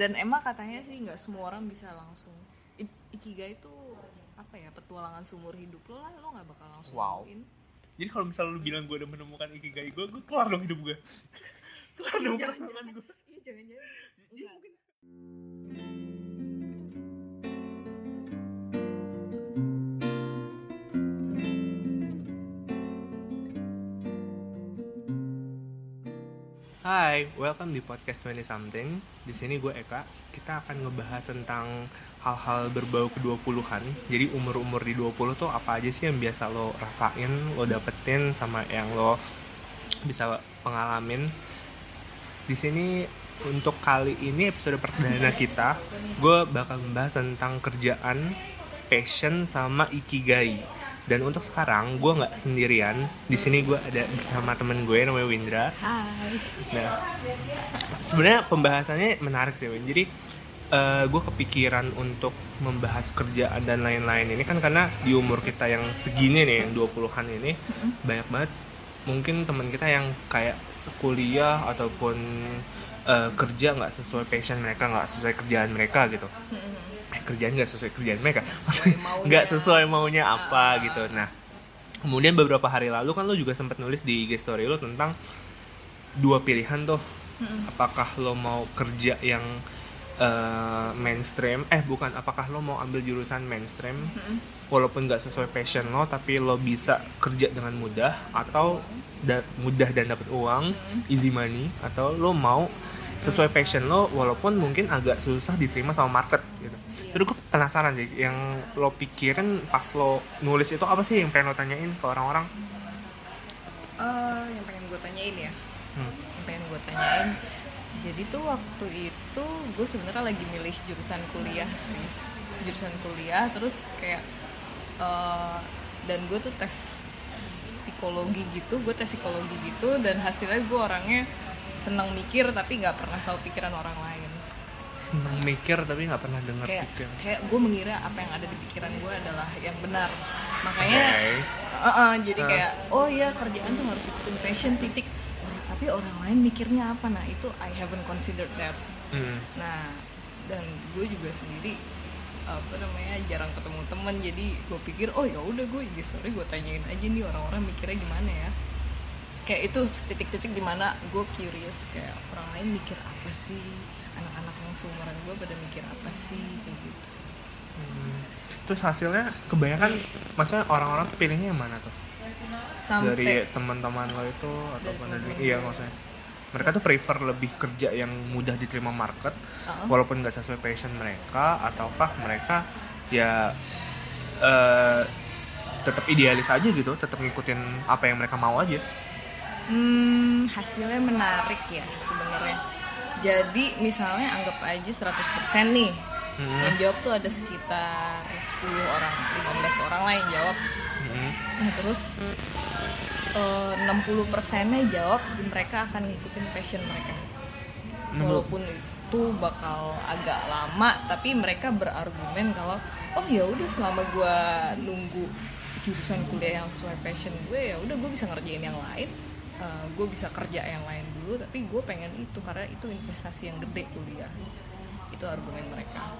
dan emang katanya sih nggak semua orang bisa langsung ikigai itu apa ya petualangan seumur hidup lo lah lo nggak bakal langsung Wow. nemuin. jadi kalau misalnya lu bilang gue udah menemukan ikigai gue gue kelar dong hidup gue kelar dong perjuangan gue iya jangan-jangan Iya, Enggak. Hai, welcome di podcast 20 something. Di sini gue Eka. Kita akan ngebahas tentang hal-hal berbau ke-20-an. Jadi umur-umur di 20 tuh apa aja sih yang biasa lo rasain, lo dapetin sama yang lo bisa pengalamin. Di sini untuk kali ini episode perdana kita, gue bakal membahas tentang kerjaan, passion sama ikigai. Dan untuk sekarang gue nggak sendirian. Di sini gue ada bersama temen gue namanya Windra. Hai Nah, sebenarnya pembahasannya menarik sih, Win. Jadi gue kepikiran untuk membahas kerjaan dan lain-lain ini kan karena di umur kita yang segini nih, yang 20-an ini banyak banget mungkin teman kita yang kayak sekuliah ataupun eh, kerja nggak sesuai passion mereka, nggak sesuai kerjaan mereka gitu. Eh, kerjaan nggak sesuai kerjaan mereka, nggak sesuai maunya. apa Ah. gitu. Nah, kemudian beberapa hari lalu kan lo juga sempat nulis di IG story lo tentang dua pilihan tuh. Apakah lo mau kerja yang eh, mainstream? Eh bukan apakah lo mau ambil jurusan mainstream? Walaupun nggak sesuai passion lo tapi lo bisa kerja dengan mudah atau da- mudah dan dapat uang easy money atau lo mau sesuai passion lo walaupun mungkin agak susah diterima sama market gitu jadi gue penasaran sih yang lo pikirin pas lo nulis itu apa sih yang pengen lo tanyain ke orang-orang? Eh, yang pengen gue tanyain ya? Hmm. yang pengen gue tanyain. Jadi tuh waktu itu gue sebenarnya lagi milih jurusan kuliah sih. Jurusan kuliah terus kayak eh, dan gue tuh tes psikologi gitu gue tes psikologi gitu dan hasilnya gue orangnya senang mikir tapi nggak pernah tahu pikiran orang lain seneng mikir tapi nggak pernah dengar kayak pikir. kayak gue mengira apa yang ada di pikiran gue adalah yang benar. Makanya Oke. Uh-uh, jadi Uh. kayak oh iya kerjaan tuh harus ikutin passion titik. Orang tapi orang lain mikirnya apa? Nah itu I haven't considered that. Hmm. nah dan gue juga sendiri apa namanya jarang ketemu temen. Jadi gue pikir oh ya udah gue IG story gue tanyain aja nih orang-orang mikirnya gimana ya. Kayak itu titik-titik di mana gue curious kayak orang lain mikir apa sih seumuran gue pada mikir apa sih kayak gitu Hmm. Terus hasilnya kebanyakan maksudnya orang-orang pilihnya yang mana tuh? sampai Dari teman-teman lo itu ataupun dari iya maksudnya. Mereka tuh prefer lebih kerja yang mudah diterima market Uh-uh. walaupun nggak sesuai passion mereka ataukah mereka ya eh tetap idealis aja gitu, tetap ngikutin apa yang mereka mau aja. Hmm, hasilnya menarik ya sebenarnya. Jadi misalnya anggap aja 100% nih. Hmm. Yang jawab tuh ada sekitar 10 orang, 15 orang lah yang jawab. Hmm. Nah, terus eh, 60%-nya jawab mereka akan ngikutin passion mereka. Walaupun itu bakal agak lama, tapi mereka berargumen kalau oh ya udah selama gua nunggu jurusan kuliah yang sesuai passion gue ya udah gue bisa ngerjain yang lain Eh, gue bisa kerja yang lain dulu tapi gue pengen itu karena itu investasi yang gede kuliah. Itu argumen mereka.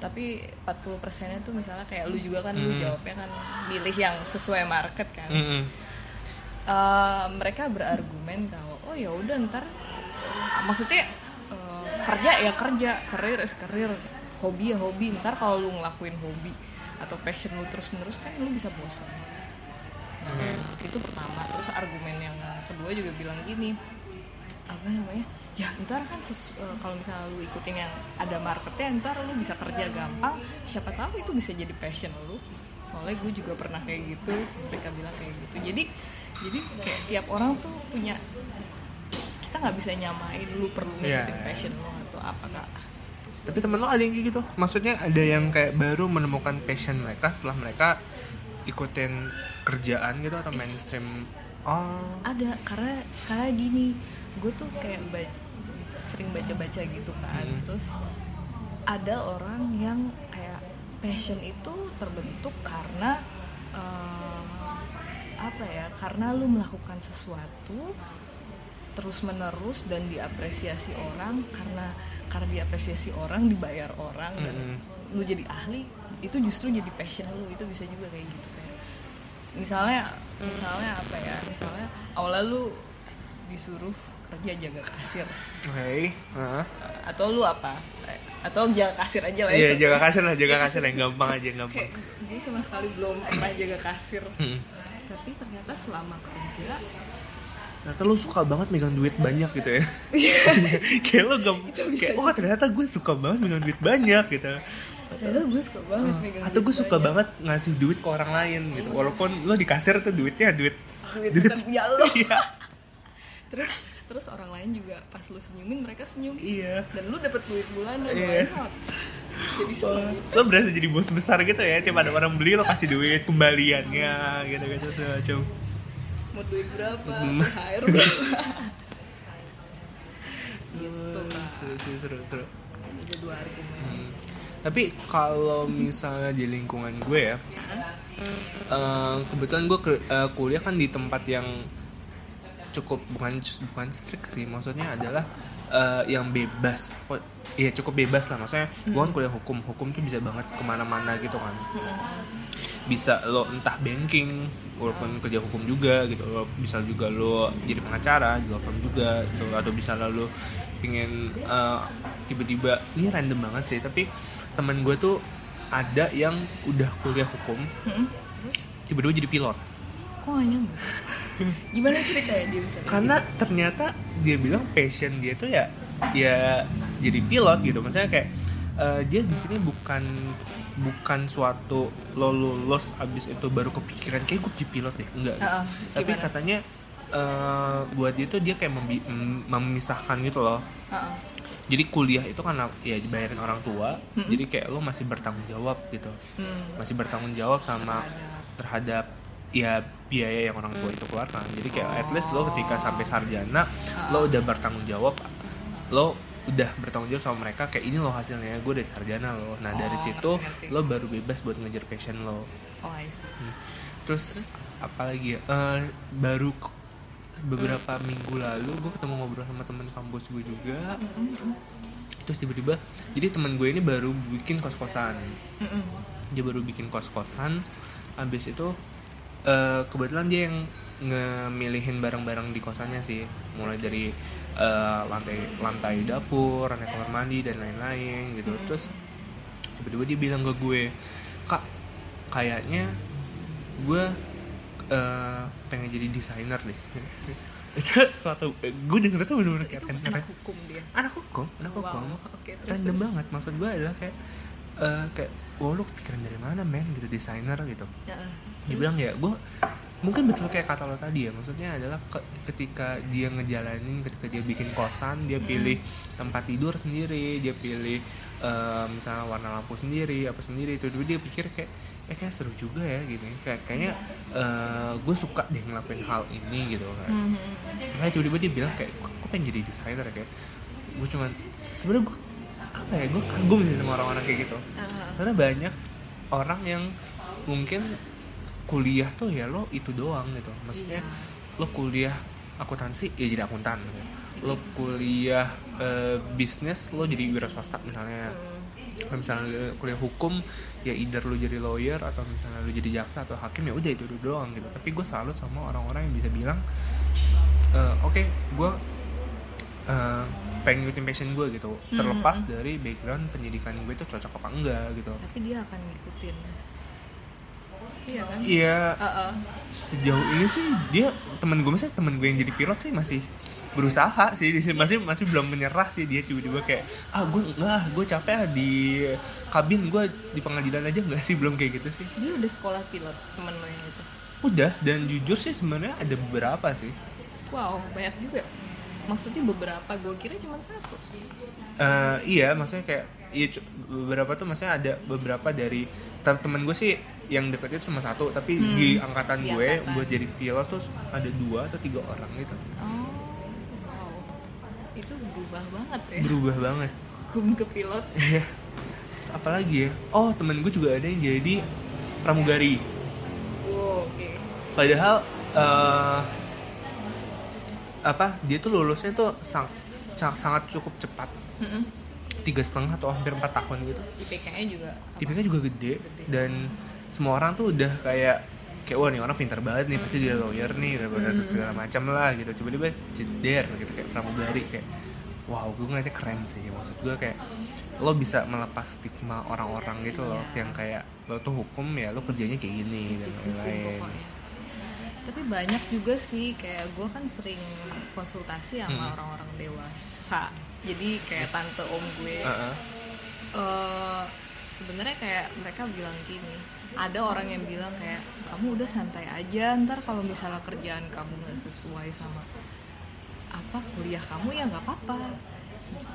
Tapi 40 persennya tuh misalnya kayak lu juga kan lu Hmm. jawabnya kan milih yang sesuai market kan. Hmm. Eh, mereka berargumen kalau oh ya udah ntar maksudnya eh, kerja ya kerja karir is karir hobi ya hobi. Ntar kalau lu ngelakuin hobi atau passion lu terus menerus kan lu bisa bosan Nah, itu pertama. Terus argumen yang kedua juga bilang gini apa namanya? Ya ntar kan sesu- eh, kalau misalnya lu ikutin yang ada marketnya ntar lu bisa kerja gampang. Siapa tahu itu bisa jadi passion lu. Soalnya gue juga pernah kayak gitu mereka bilang kayak gitu. Jadi jadi kayak tiap orang tuh punya kita nggak bisa nyamain lu perlu Iya, ngikutin iya. passion lu atau apa kak. Tapi temen lo ada yang kayak gitu? Maksudnya ada yang kayak baru menemukan passion mereka setelah mereka ikutin kerjaan gitu atau mainstream? Oh, ada karena karena gini gue tuh kayak ba- sering baca-baca gitu kan Hmm. terus ada orang yang kayak passion itu terbentuk karena eh, apa ya karena lu melakukan sesuatu terus menerus dan diapresiasi orang karena karena diapresiasi orang dibayar orang dan Mm-mm. lu jadi ahli itu justru jadi passion lu itu bisa juga kayak gitu misalnya misalnya apa ya misalnya awalnya lu disuruh kerja jaga kasir oke Heeh. atau lu apa atau jaga kasir aja lah ya Iya, jaga kasir lah, jaga kasir yang gampang aja, yang gampang. kayak gue sama sekali belum pernah jaga kasir Hmm. tapi ternyata selama kerja Ternyata lu suka banget megang duit banyak gitu ya. kayak lu gam kayak oh ternyata gue suka banget megang duit banyak gitu. Ternyata gue suka banget megang Atau gue duit suka banyak. banget ngasih duit ke orang lain gitu. Walaupun lu di kasir tuh duitnya duit duit bukan punya lo Iya. terus terus orang lain juga pas lu senyumin mereka senyum Iya. dan lu dapet duit bulanan Iya. jadi gitu Lo berasa jadi bos besar gitu ya, tiap ada orang beli lo kasih duit kembaliannya gitu-gitu semacam. mau duit berapa Hmm. THR berapa gitu Seru, seru, seru, ada dua argumen Hmm. Tapi kalau misalnya di lingkungan gue ya, eh, kebetulan gue ke- eh, kuliah kan di tempat yang cukup bukan bukan strict sih, maksudnya adalah eh, yang bebas. Oh, Iya cukup bebas lah, maksudnya gue kan kuliah hukum, hukum tuh bisa banget ke mana-mana gitu kan. Bisa lo entah banking, walaupun kerja hukum juga gitu, lo bisa juga lo jadi pengacara, di law firm juga, gitu. atau bisa lalu pingin eh, tiba-tiba ini random banget sih, tapi temen gue tuh ada yang udah kuliah hukum, Mm-mm. terus tiba-tiba jadi pilot. kok gak nyambung gimana ceritanya dia bisa karena ternyata dia bilang passion dia tuh ya ya jadi pilot gitu maksudnya kayak eh, dia di sini bukan bukan suatu lo lulus abis itu baru kepikiran kayak gue jadi pilot deh enggak Ah, ah, tapi gimana? katanya eh, buat dia tuh dia kayak memisahkan gitu loh gitu? Ah, ah. Jadi kuliah itu kan ya dibayarin orang tua jadi kayak lo masih bertanggung jawab gitu. Hmm. masih bertanggung jawab sama terhadap. ya biaya yang orang tua itu keluarkan. Jadi kayak at least lo ketika sampai sarjana lo udah bertanggung jawab lo udah bertanggung jawab sama mereka kayak ini lo hasilnya gue udah sarjana lo. Nah dari Oh, situ ngerti-ngerti. lo baru bebas buat ngejar passion lo. Oh I see. Terus apalagi ya? Eh, baru beberapa minggu lalu gue ketemu ngobrol sama temen kampus gue juga. Terus tiba-tiba jadi temen gue ini baru bikin kos-kosan. Mm-mm. dia baru bikin kos-kosan habis itu eh, kebetulan dia yang ngemilihin barang-barang di kosannya sih. Mulai dari eh, lantai lantai dapur lantai kamar mandi dan lain-lain gitu. Terus tiba-tiba dia bilang ke gue kak kayaknya gue eh, pengen jadi desainer deh. Itu suatu gue denger tuh bener-bener kayak itu keren anak hukum dia. Anak hukum? Anak hukum? wow oke terus random terus. banget. Maksud gue adalah kayak eh, kayak wah lu kepikiran dari mana men? Gitu desainer gitu. Ya, ah. dia bilang ya gue mungkin betul kayak kata lo tadi ya. Maksudnya adalah ke- ketika dia ngejalanin ketika dia bikin kosan dia pilih tempat tidur sendiri dia pilih eh, misalnya warna lampu sendiri apa sendiri itu dia pikir kayak eh kayak seru juga ya gini kayak kayaknya gue suka deh ngelakuin hal ini gitu kan Mhm. Makanya tiba-tiba dia bilang kayak gue pengen jadi desainer ya kayak gue cuman sebenarnya gue apa ya gue kagum sih sama orang-orang kayak gitu Ah, karena banyak orang yang mungkin kuliah tuh ya lo itu doang gitu maksudnya Iya. lo kuliah akuntansi ya jadi akuntan gitu. lo kuliah eh, bisnis lo jadi wira swasta misalnya Hmm. kalau misalnya kuliah hukum ya either lo jadi lawyer atau misalnya lo jadi jaksa atau hakim ya udah itu doang gitu. Tapi gue salut sama orang-orang yang bisa bilang eh, oke gue eh, pengen ngikutin passion gue gitu. Terlepas dari background pendidikan gue itu cocok apa enggak gitu. Tapi dia akan ngikutin. Iya kan? Iya. Ah, ah. sejauh ini sih dia temen gue misalnya temen gue yang jadi pilot sih masih berusaha sih di sini. Masih masih belum menyerah sih dia tiba-tiba kayak ah gue enggak gue capek ah di kabin gue di pengadilan aja. Enggak sih belum kayak gitu sih. Dia udah sekolah pilot temen lo yang itu? Udah dan jujur sih sebenarnya ada beberapa sih. Wow banyak juga. Maksudnya beberapa gue kira cuma satu. Eh, iya maksudnya kayak iya beberapa tuh maksudnya ada beberapa dari tem- temen gue sih yang deket itu cuma satu tapi Hmm. di angkatan Di gue angkatan. buat jadi pilot tuh ada dua atau tiga orang gitu. Oh itu berubah banget ya berubah banget hukum ke pilot Iya. Terus apalagi ya? Oh, temen gue juga ada yang jadi pramugari. wow oke Padahal eh, apa? Dia tuh lulusnya tuh sang- sa- sangat cukup cepat. Tiga setengah atau hampir empat tahun gitu IPK-nya juga apa? IPK juga gede, dan semua orang tuh udah kayak kayak wah nih orang pintar banget nih pasti dia lawyer nih udah Hmm. segala macam lah gitu coba dia jeder gitu kayak pramugari kayak wow gue ngeliatnya keren sih maksud gue kayak lo bisa melepas stigma orang-orang gitu loh Iya. yang kayak lo tuh hukum ya lo kerjanya kayak gini dan Hukum lain-lain tapi banyak juga sih kayak gue kan sering konsultasi sama Mm-mm. orang-orang dewasa jadi kayak tante om gue Heeh. eh sebenarnya kayak mereka bilang gini ada orang yang bilang kayak kamu udah santai aja ntar kalau misalnya kerjaan kamu nggak sesuai sama apa kuliah kamu ya nggak apa-apa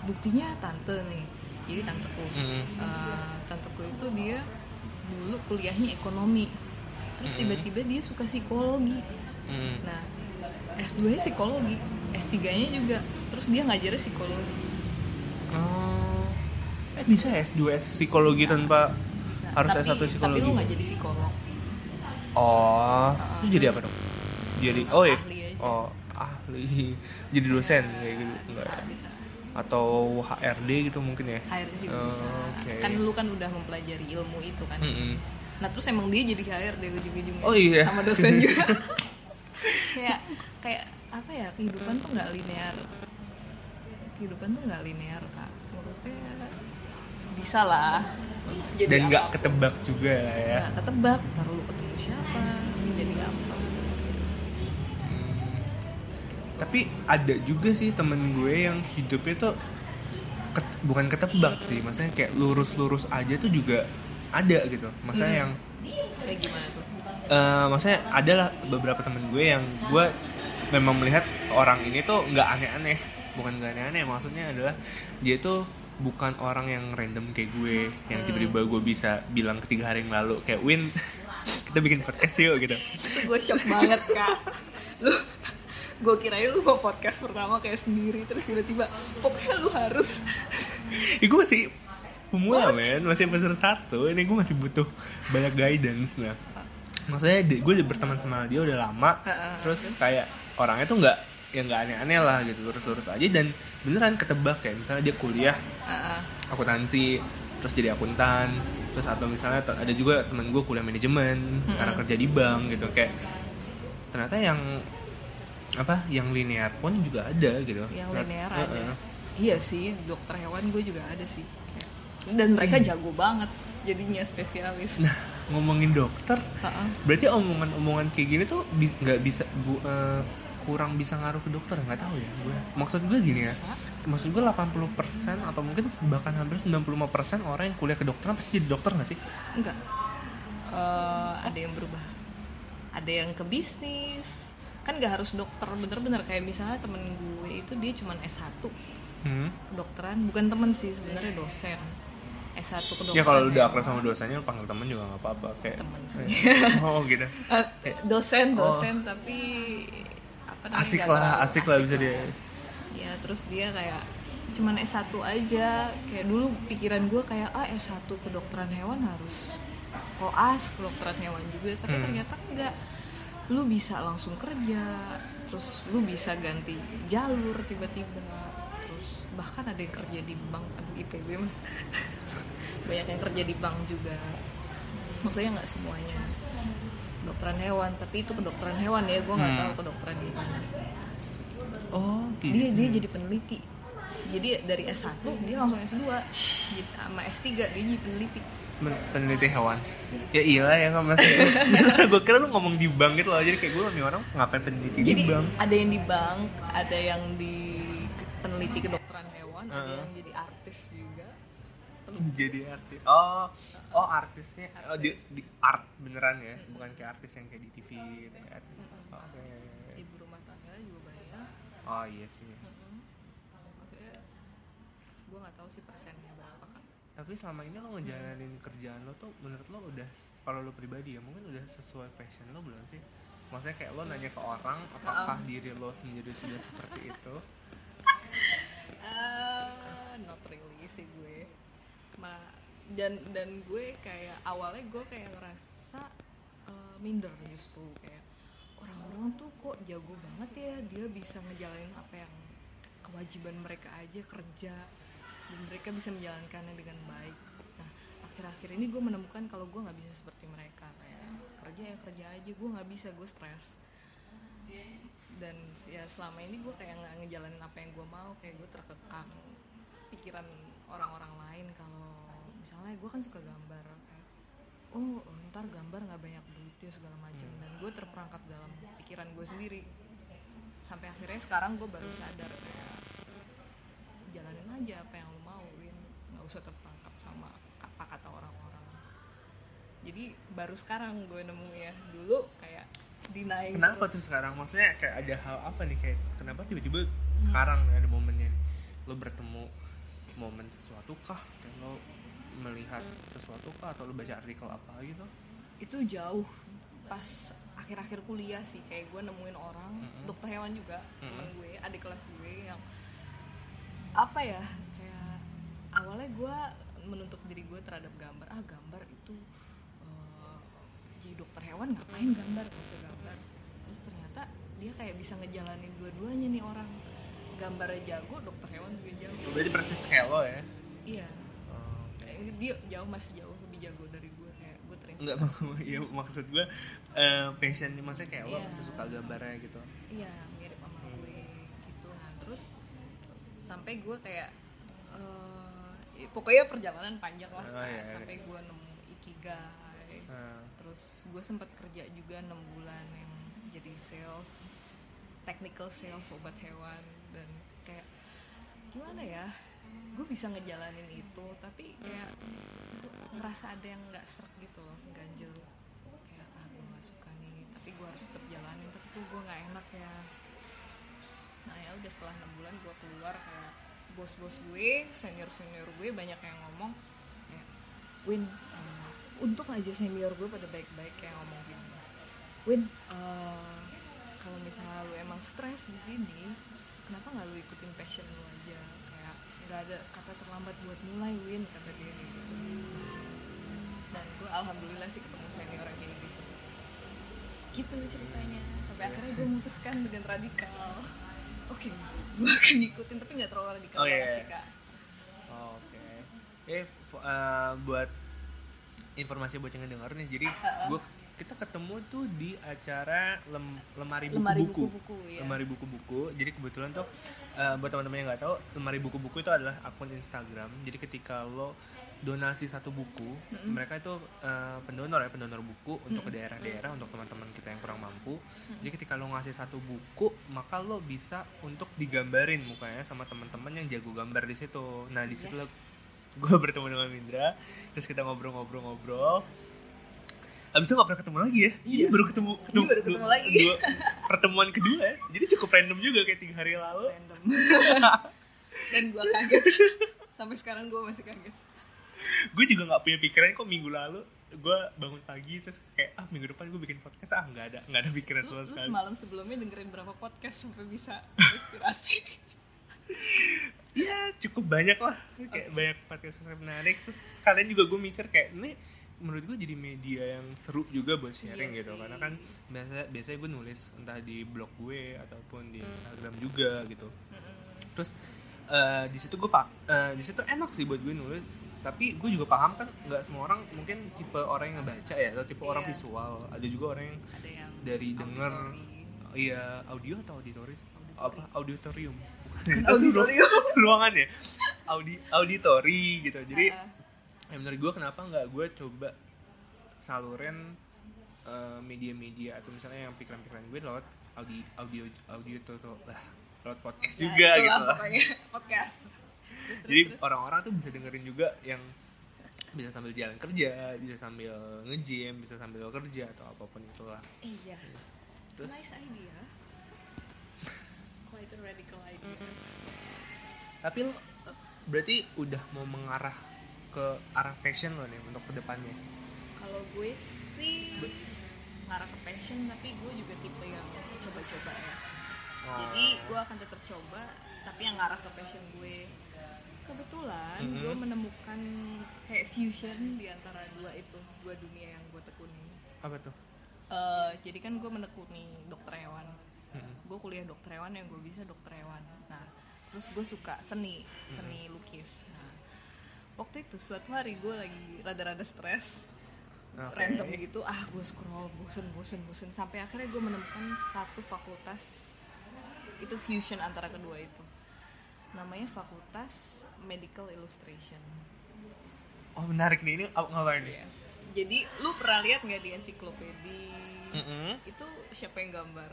buktinya tante nih jadi tanteku Mm-mm. Eh, tanteku itu dia dulu kuliahnya ekonomi terus Mm-mm. tiba-tiba dia suka psikologi Mm. nah S2 nya psikologi S3 nya juga terus dia ngajarnya psikologi Oh. Eh bisa ya S2 S psikologi Bisa. tanpa. Harus tapi, S1 psikologi. tapi lu nggak jadi psikolog Oh, terus jadi apa dong? Jadi oh ya. Ahli aja. Oh, ahli. Jadi dosen kayak gitu bisa enggak? ya? bisa Atau HRD gitu mungkin ya? HRD juga Oh, bisa oke. kan lu kan udah mempelajari ilmu itu kan Mm-mm. nah terus emang dia jadi HRD ujung-ujungnya Oh, iya. sama dosen juga kayak kayak apa ya kehidupan tuh nggak linear kehidupan tuh nggak linear kak menurutnya bisa lah jadi Dan nggak ketebak juga lah ya. nggak ketebak taruh lu ketemu siapa jadi apa Tapi ada juga sih temen gue yang hidupnya tuh ket- bukan ketebak sih, maksudnya kayak lurus-lurus aja tuh juga ada gitu. Maksudnya Hmm. yang kayak gimana tuh eh maksudnya adalah beberapa temen gue yang gue memang melihat orang ini tuh nggak aneh-aneh bukan nggak aneh-aneh maksudnya adalah dia tuh bukan orang yang random kayak gue yang tiba-tiba gue bisa bilang ketiga hari yang lalu kayak Win kita bikin podcast yuk gitu. Itu gue shock banget kak. Lu gue kirain lu mau podcast pertama kayak sendiri terus tiba-tiba pokoknya lu harus? Ya, gue masih pemula men. Masih episode satu. Ini gue masih butuh banyak guidance nah. Maksudnya gue berteman sama dia udah lama. Heeh, terus? kayak orangnya tuh nggak ya nggak aneh-aneh lah gitu. Lurus-lurus aja dan beneran ketebak kayak misalnya dia kuliah Ah, ah. akuntansi terus jadi akuntan terus atau misalnya ada juga temen gue kuliah manajemen sekarang kerja di bank gitu kayak ternyata yang apa yang linear pun juga ada gitu yang Ternyata- linear Heeh. ada iya sih dokter hewan gue juga ada sih dan mereka jago banget jadinya spesialis nah ngomongin dokter Ah, ah. berarti omongan-omongan kayak gini tuh bi- nggak bisa bu, eh, kurang bisa ngaruh ke dokter nggak tahu ya gue. Maksud gue gini ya maksud gue 80% atau mungkin bahkan hampir 95% orang yang kuliah kedokteran pasti jadi dokter nggak sih? Enggak Eh, ada yang berubah. Ada yang ke bisnis. Kan nggak harus dokter bener-bener. Kayak misalnya temen gue itu dia cuman S1 hmm? kedokteran bukan temen sih sebenarnya dosen. S1 kedokteran. Ya kalau udah akrab sama dosennya lu panggil temen juga nggak apa-apa kayak Temen sih. oh gitu. Eh, dosen dosen tapi Oh. Asik lah asik lah bisa dia. ya terus dia kayak cuman S1 aja. Kayak dulu pikiran gue kayak ah S1 kedokteran hewan harus koas kedokteran hewan juga. Tapi Hmm. ternyata enggak lu bisa langsung kerja terus lu bisa ganti jalur tiba-tiba. Terus bahkan ada yang kerja di bank atau IPB mah. Banyak yang kerja di bank juga. Maksudnya nggak semuanya kedokteran hewan tapi itu kedokteran hewan ya gue nggak Hmm. tahu kedokteran gimana oh dia dia jadi peneliti. Jadi dari S1 dia langsung S2 Jadi sama S3 dia jadi peneliti. Peneliti hewan. Ya iya ya nggak masih gue kira lu ngomong di bank gitu loh jadi kayak gue nih orang ngapain peneliti jadi di bank? ada yang di bank ada yang di peneliti kedokteran hewan ada Heeh. yang jadi artis juga jadi artis. Oh oh artisnya oh, di, di art beneran ya? Bukan kayak artis yang kayak di TV gitu ya. oke ibu rumah tangga juga banyak. Oh iya sih. Mm-mm. maksudnya gue nggak tahu sih persennya berapa kan tapi selama ini lo ngejalanin kerjaan lo tuh menurut lo udah kalau lo pribadi ya mungkin udah sesuai passion lo belum sih? Maksudnya kayak lo nanya ke orang apakah diri lo sendiri sudah seperti itu? Ah, not really sih gue ma dan dan gue kayak awalnya gue kayak ngerasa eh, minder justru kayak orang-orang tuh kok jago banget ya dia bisa ngejalanin apa yang kewajiban mereka aja kerja dan mereka bisa menjalankannya dengan baik. Nah akhir-akhir ini gue menemukan kalau gue nggak bisa seperti mereka kayak kerja ya kerja aja gue nggak bisa gue stres. Dan ya selama ini gue kayak nggak ngejalanin apa yang gue mau kayak gue terkekang pikiran orang-orang lain kalau misalnya gue kan suka gambar. Oh ntar gambar nggak banyak duitnya segala macam. Dan gue terperangkap dalam pikiran gue sendiri. Sampai akhirnya sekarang gue baru sadar kayak jalanin aja apa yang lo mau Win nggak usah terperangkap sama apa kata orang-orang. Jadi baru sekarang gue nemu ya. Dulu kayak dinaik kenapa tuh sekarang? Maksudnya kayak ada hal apa nih? Kayak kenapa tiba-tiba sekarang ada momennya nih? Lo bertemu momen sesuatu kah? Kayak lo melihat sesuatu kah? Atau lo baca artikel apa gitu? Itu jauh pas akhir-akhir kuliah sih. Kayak gue nemuin orang Mm-mm. dokter hewan juga temen Mm-mm. gue adik kelas gue yang apa ya kayak awalnya gue menuntut diri gue terhadap gambar. Ah gambar itu eh, jadi dokter hewan ngapain gambar? Usah gambar. Terus ternyata dia kayak bisa ngejalanin dua-duanya nih orang gambarnya jago dokter hewan juga jago. Berarti persis kayak lo ya? Iya. Oh, Kayak dia jauh masih jauh lebih jago dari gue kayak gue terinspirasi. Enggak maksud ya maksud gue eh, passion maksudnya kayak lo Iya. pasti suka gambarnya gitu. Iya mirip sama gue gitu. Nah terus sampai gue kayak eh, pokoknya perjalanan panjang lah. Oh, iya, iya. sampai gue nemu ikigai. Nah, terus gue sempat kerja juga enam bulan yang jadi sales technical sales obat hewan gimana ya gue bisa ngejalanin itu tapi kayak gua ngerasa ada yang nggak serak gitu loh ganjel. Kayak ah gue nggak suka nih tapi gue harus tetap jalanin tapi kok gue nggak enak ya. Nah ya udah setelah enam bulan gue keluar kayak bos-bos gue senior senior gue banyak yang ngomong kayak Win eh, untung aja senior gue pada baik-baik kayak ngomong gini. Win eh, kalau misalnya lu emang stres di sini kenapa nggak lu ikutin passion lu nggak ada kata terlambat buat mulai Win kata dia gitu dan gue alhamdulillah sih ketemu senior yang kayak gitu gitu ceritanya sampai akhirnya gue memutuskan dengan radikal oke gue akan ngikutin tapi nggak terlalu radikal Oh, iya. banget sih kak oke. Eh f- eh, buat informasi buat yang denger nih. Jadi Uh-uh. gua kita ketemu tuh di acara lem- lemari lemari buku-buku. buku-buku ya Lemari buku-buku. Jadi kebetulan tuh eh, buat teman-teman yang nggak tahu, lemari buku-buku itu adalah akun Instagram. Jadi ketika lo donasi satu buku, mereka itu eh, pendonor ya, pendonor buku untuk ke daerah-daerah untuk teman-teman kita yang kurang mampu. Jadi ketika lo ngasih satu buku, maka lo bisa untuk digambarin mukanya sama teman-teman yang jago gambar di situ. Nah, di situ Yes. gue bertemu dengan Mindra, terus kita ngobrol-ngobrol-ngobrol. Abis itu gak pernah ketemu lagi ya? Iya. baru ketemu, ketemu, baru ketemu dua- lagi. dua- pertemuan kedua ya. Jadi cukup random juga kayak tiga hari lalu. random dan gue kaget sampai sekarang gue masih kaget Gue juga gak punya pikiran kok minggu lalu gue bangun pagi terus kayak ah minggu depan gue bikin podcast ah nggak ada nggak ada pikiran lu, sama lu sekali semalam sebelumnya dengerin berapa podcast sampai bisa inspirasi Iya cukup banyak lah kayak banyak podcast podcast menarik terus sekalian juga gue mikir kayak ini menurut gue jadi media yang seru juga buat sharing Iya gitu. sih. karena kan biasa biasanya gue nulis entah di blog gue ataupun di Instagram juga gitu. Terus eh, di situ gue pak eh, di situ enak sih buat gue nulis. Tapi gue juga paham kan nggak semua orang mungkin tipe orang yang baca ya atau tipe orang Iya. visual. Ada juga orang yang ada yang dari denger. iya audio atau auditoris Auditori. apa? Auditorium. Bukan auditorium. ruangan ya audi auditori gitu. Jadi Ah, ya menurut gue kenapa nggak gue coba salurin eh, media-media atau misalnya yang pikiran-pikiran gue lewat audio audio audio tuh lah lewat podcast ya, juga gitu. lah. podcast. Terus, jadi terus. orang-orang tuh bisa dengerin juga yang bisa sambil jalan kerja bisa sambil nge-gym bisa sambil kerja atau apa pun itulah. Iya. Terus? Nice idea. Quite a radical idea. Tapi lo berarti udah mau mengarah ke arah passion lo nih untuk ke depannya? Kalau gue sih ngarah ke passion tapi gue juga tipe yang coba-coba ya. Oh. jadi gue akan tetap coba tapi yang ngarah ke passion gue. Kebetulan Mhm. gue menemukan kayak fusion di antara dua itu dua dunia yang gue tekuni. Apa tuh? Eh, jadi kan gue menekuni dokter hewan. Mm-mm. gue kuliah dokter hewan yang gue bisa dokter hewan. Nah terus gue suka seni seni lukis. Nah waktu itu suatu hari gue lagi rada-rada stres Oke. random gitu ah gue scroll bosen bosen bosen sampai akhirnya gue menemukan satu fakultas itu fusion antara kedua itu. Namanya fakultas medical illustration. Oh menarik nih ini apa ngapain nih. Yes. Jadi lu pernah lihat nggak di ensiklopedi? Mm-mm. itu siapa yang gambar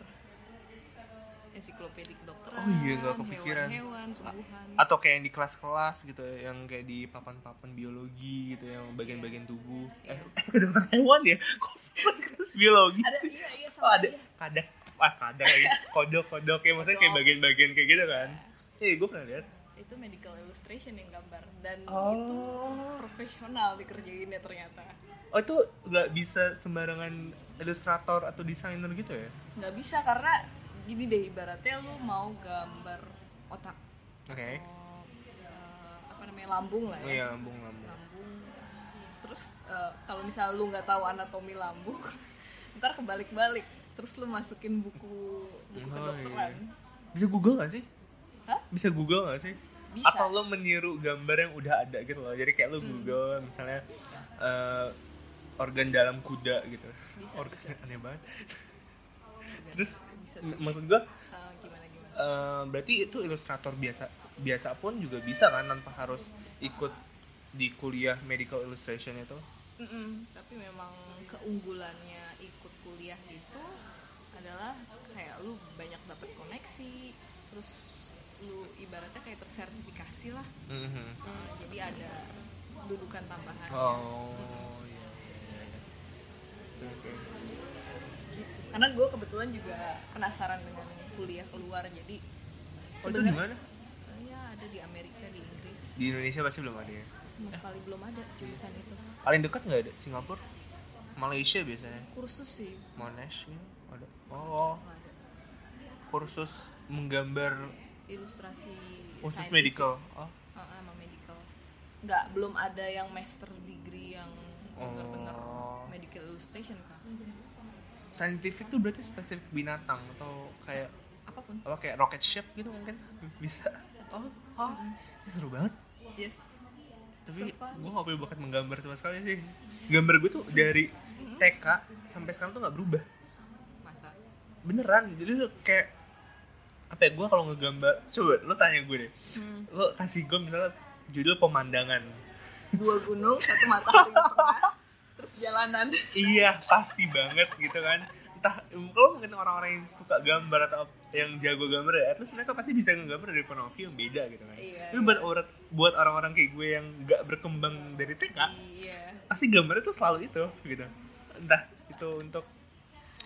ensiklopedi kedokteran Oh iya, nggak kepikiran. hewan-hewan tumbuhan. Atau kayak yang di kelas-kelas gitu ya, yang kayak di papan-papan biologi gitu yang bagian-bagian tubuh. Eh kedokteran hewan ya? Kok biologi ada sih? iya iya oh, sama ada aja. kadang wah kadang lagi. Kodok kodok ya maksudnya kayak bagian-bagian kayak gitu kan? Iya. Gue pernah lihat. Itu medical illustration yang gambar. Dan Oh. itu profesional dikerjainnya ternyata. Oh itu nggak bisa sembarangan ilustrator atau desainer gitu ya? Nggak bisa karena gini deh ibaratnya lu mau gambar otak. Oke. Atau eh, apa namanya lambung lah oh ya iya lambung lambung. Lambung. Terus eh, kalau misalnya lu nggak tahu anatomi lambung ntar kebalik-balik. Terus lu masukin buku buku Oh, kedokteran. bisa google nggak sih? Hah? bisa google nggak sih? Bisa. atau lo meniru gambar yang udah ada gitu loh. Jadi kayak lo google misalnya eh, organ dalam kuda gitu. Bisa, organ bisa. aneh banget. Terus bisa sih. maksud gua Eh, gimana gimana? eh, berarti itu ilustrator biasa biasa pun juga bisa kan tanpa harus ikut di kuliah medical illustration itu? Mm-mm, tapi memang keunggulannya ikut kuliah itu adalah kayak lu banyak dapat koneksi terus lu ibaratnya kayak tersertifikasi lah. Mhm. Eh, jadi ada dudukan tambahan. Oh oke karena gue kebetulan juga penasaran dengan kuliah keluar jadi oh itu di mana? Ya ada di Amerika di Inggris. Di Indonesia pasti belum ada ya? Sama sekali belum ada jurusan itu. Paling dekat nggak ada? Singapura? Malaysia biasanya? Kursus sih. Monash ada. Oh. Ada. Kursus menggambar ilustrasi scientific. medical. Oh. Ah, emang medical. Nggak belum ada yang master degree yang benar-benar Oh. medical illustration kan scientific tuh berarti spesifik binatang atau kayak apa pun. apa kayak rocket ship gitu mungkin? Bisa. Oh oh. Ya, seru banget. Yes. Tapi So gue gak punya bakat menggambar sama sekali sih. Gambar gue tuh dari TK sampai sekarang tuh nggak berubah. Masa? Beneran jadi lu kayak apa ya gue kalau ngegambar coba lu tanya gue deh. Hmm. lu kasih gue misalnya judul pemandangan. Dua gunung satu matahari jalanan iya pasti banget gitu kan. Entah kalau mungkin orang-orang yang suka gambar atau yang jago gambar ya at least mereka pasti bisa ngegambar dari point of view yang beda gitu kan. Iya, tapi buat orang buat orang-orang kayak gue yang nggak berkembang dari TK iya. pasti gambarnya tuh selalu itu gitu. Entah itu untuk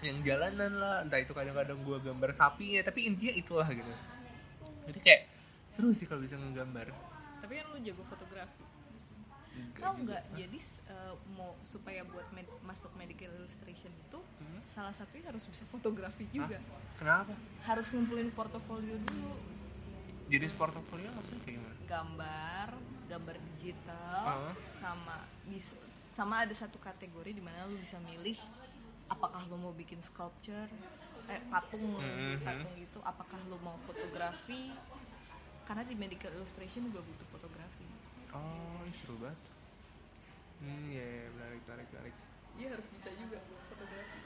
yang jalanan lah entah itu kadang-kadang gue gambar sapinya tapi intinya itulah gitu. Jadi kayak seru sih kalau bisa ngegambar. Tapi kan lu jago fotografi Enggak Tahu nggak? Jadi uh, mau supaya buat med- masuk medical illustration itu Hmm? salah satunya harus bisa fotografi juga. kenapa Harus ngumpulin portofolio dulu, jadi portofolio maksudnya kayak gimana gambar, gambar digital, Ah. sama bisa sama ada satu kategori di mana lu bisa milih apakah lu mau bikin sculpture, eh patung, Mhm. patung gitu, apakah lu mau fotografi. Karena di medical illustration juga butuh fotografi. Oh ini seru banget. Hmm ya ya, menarik menarik menarik. Iya harus bisa juga fotografi.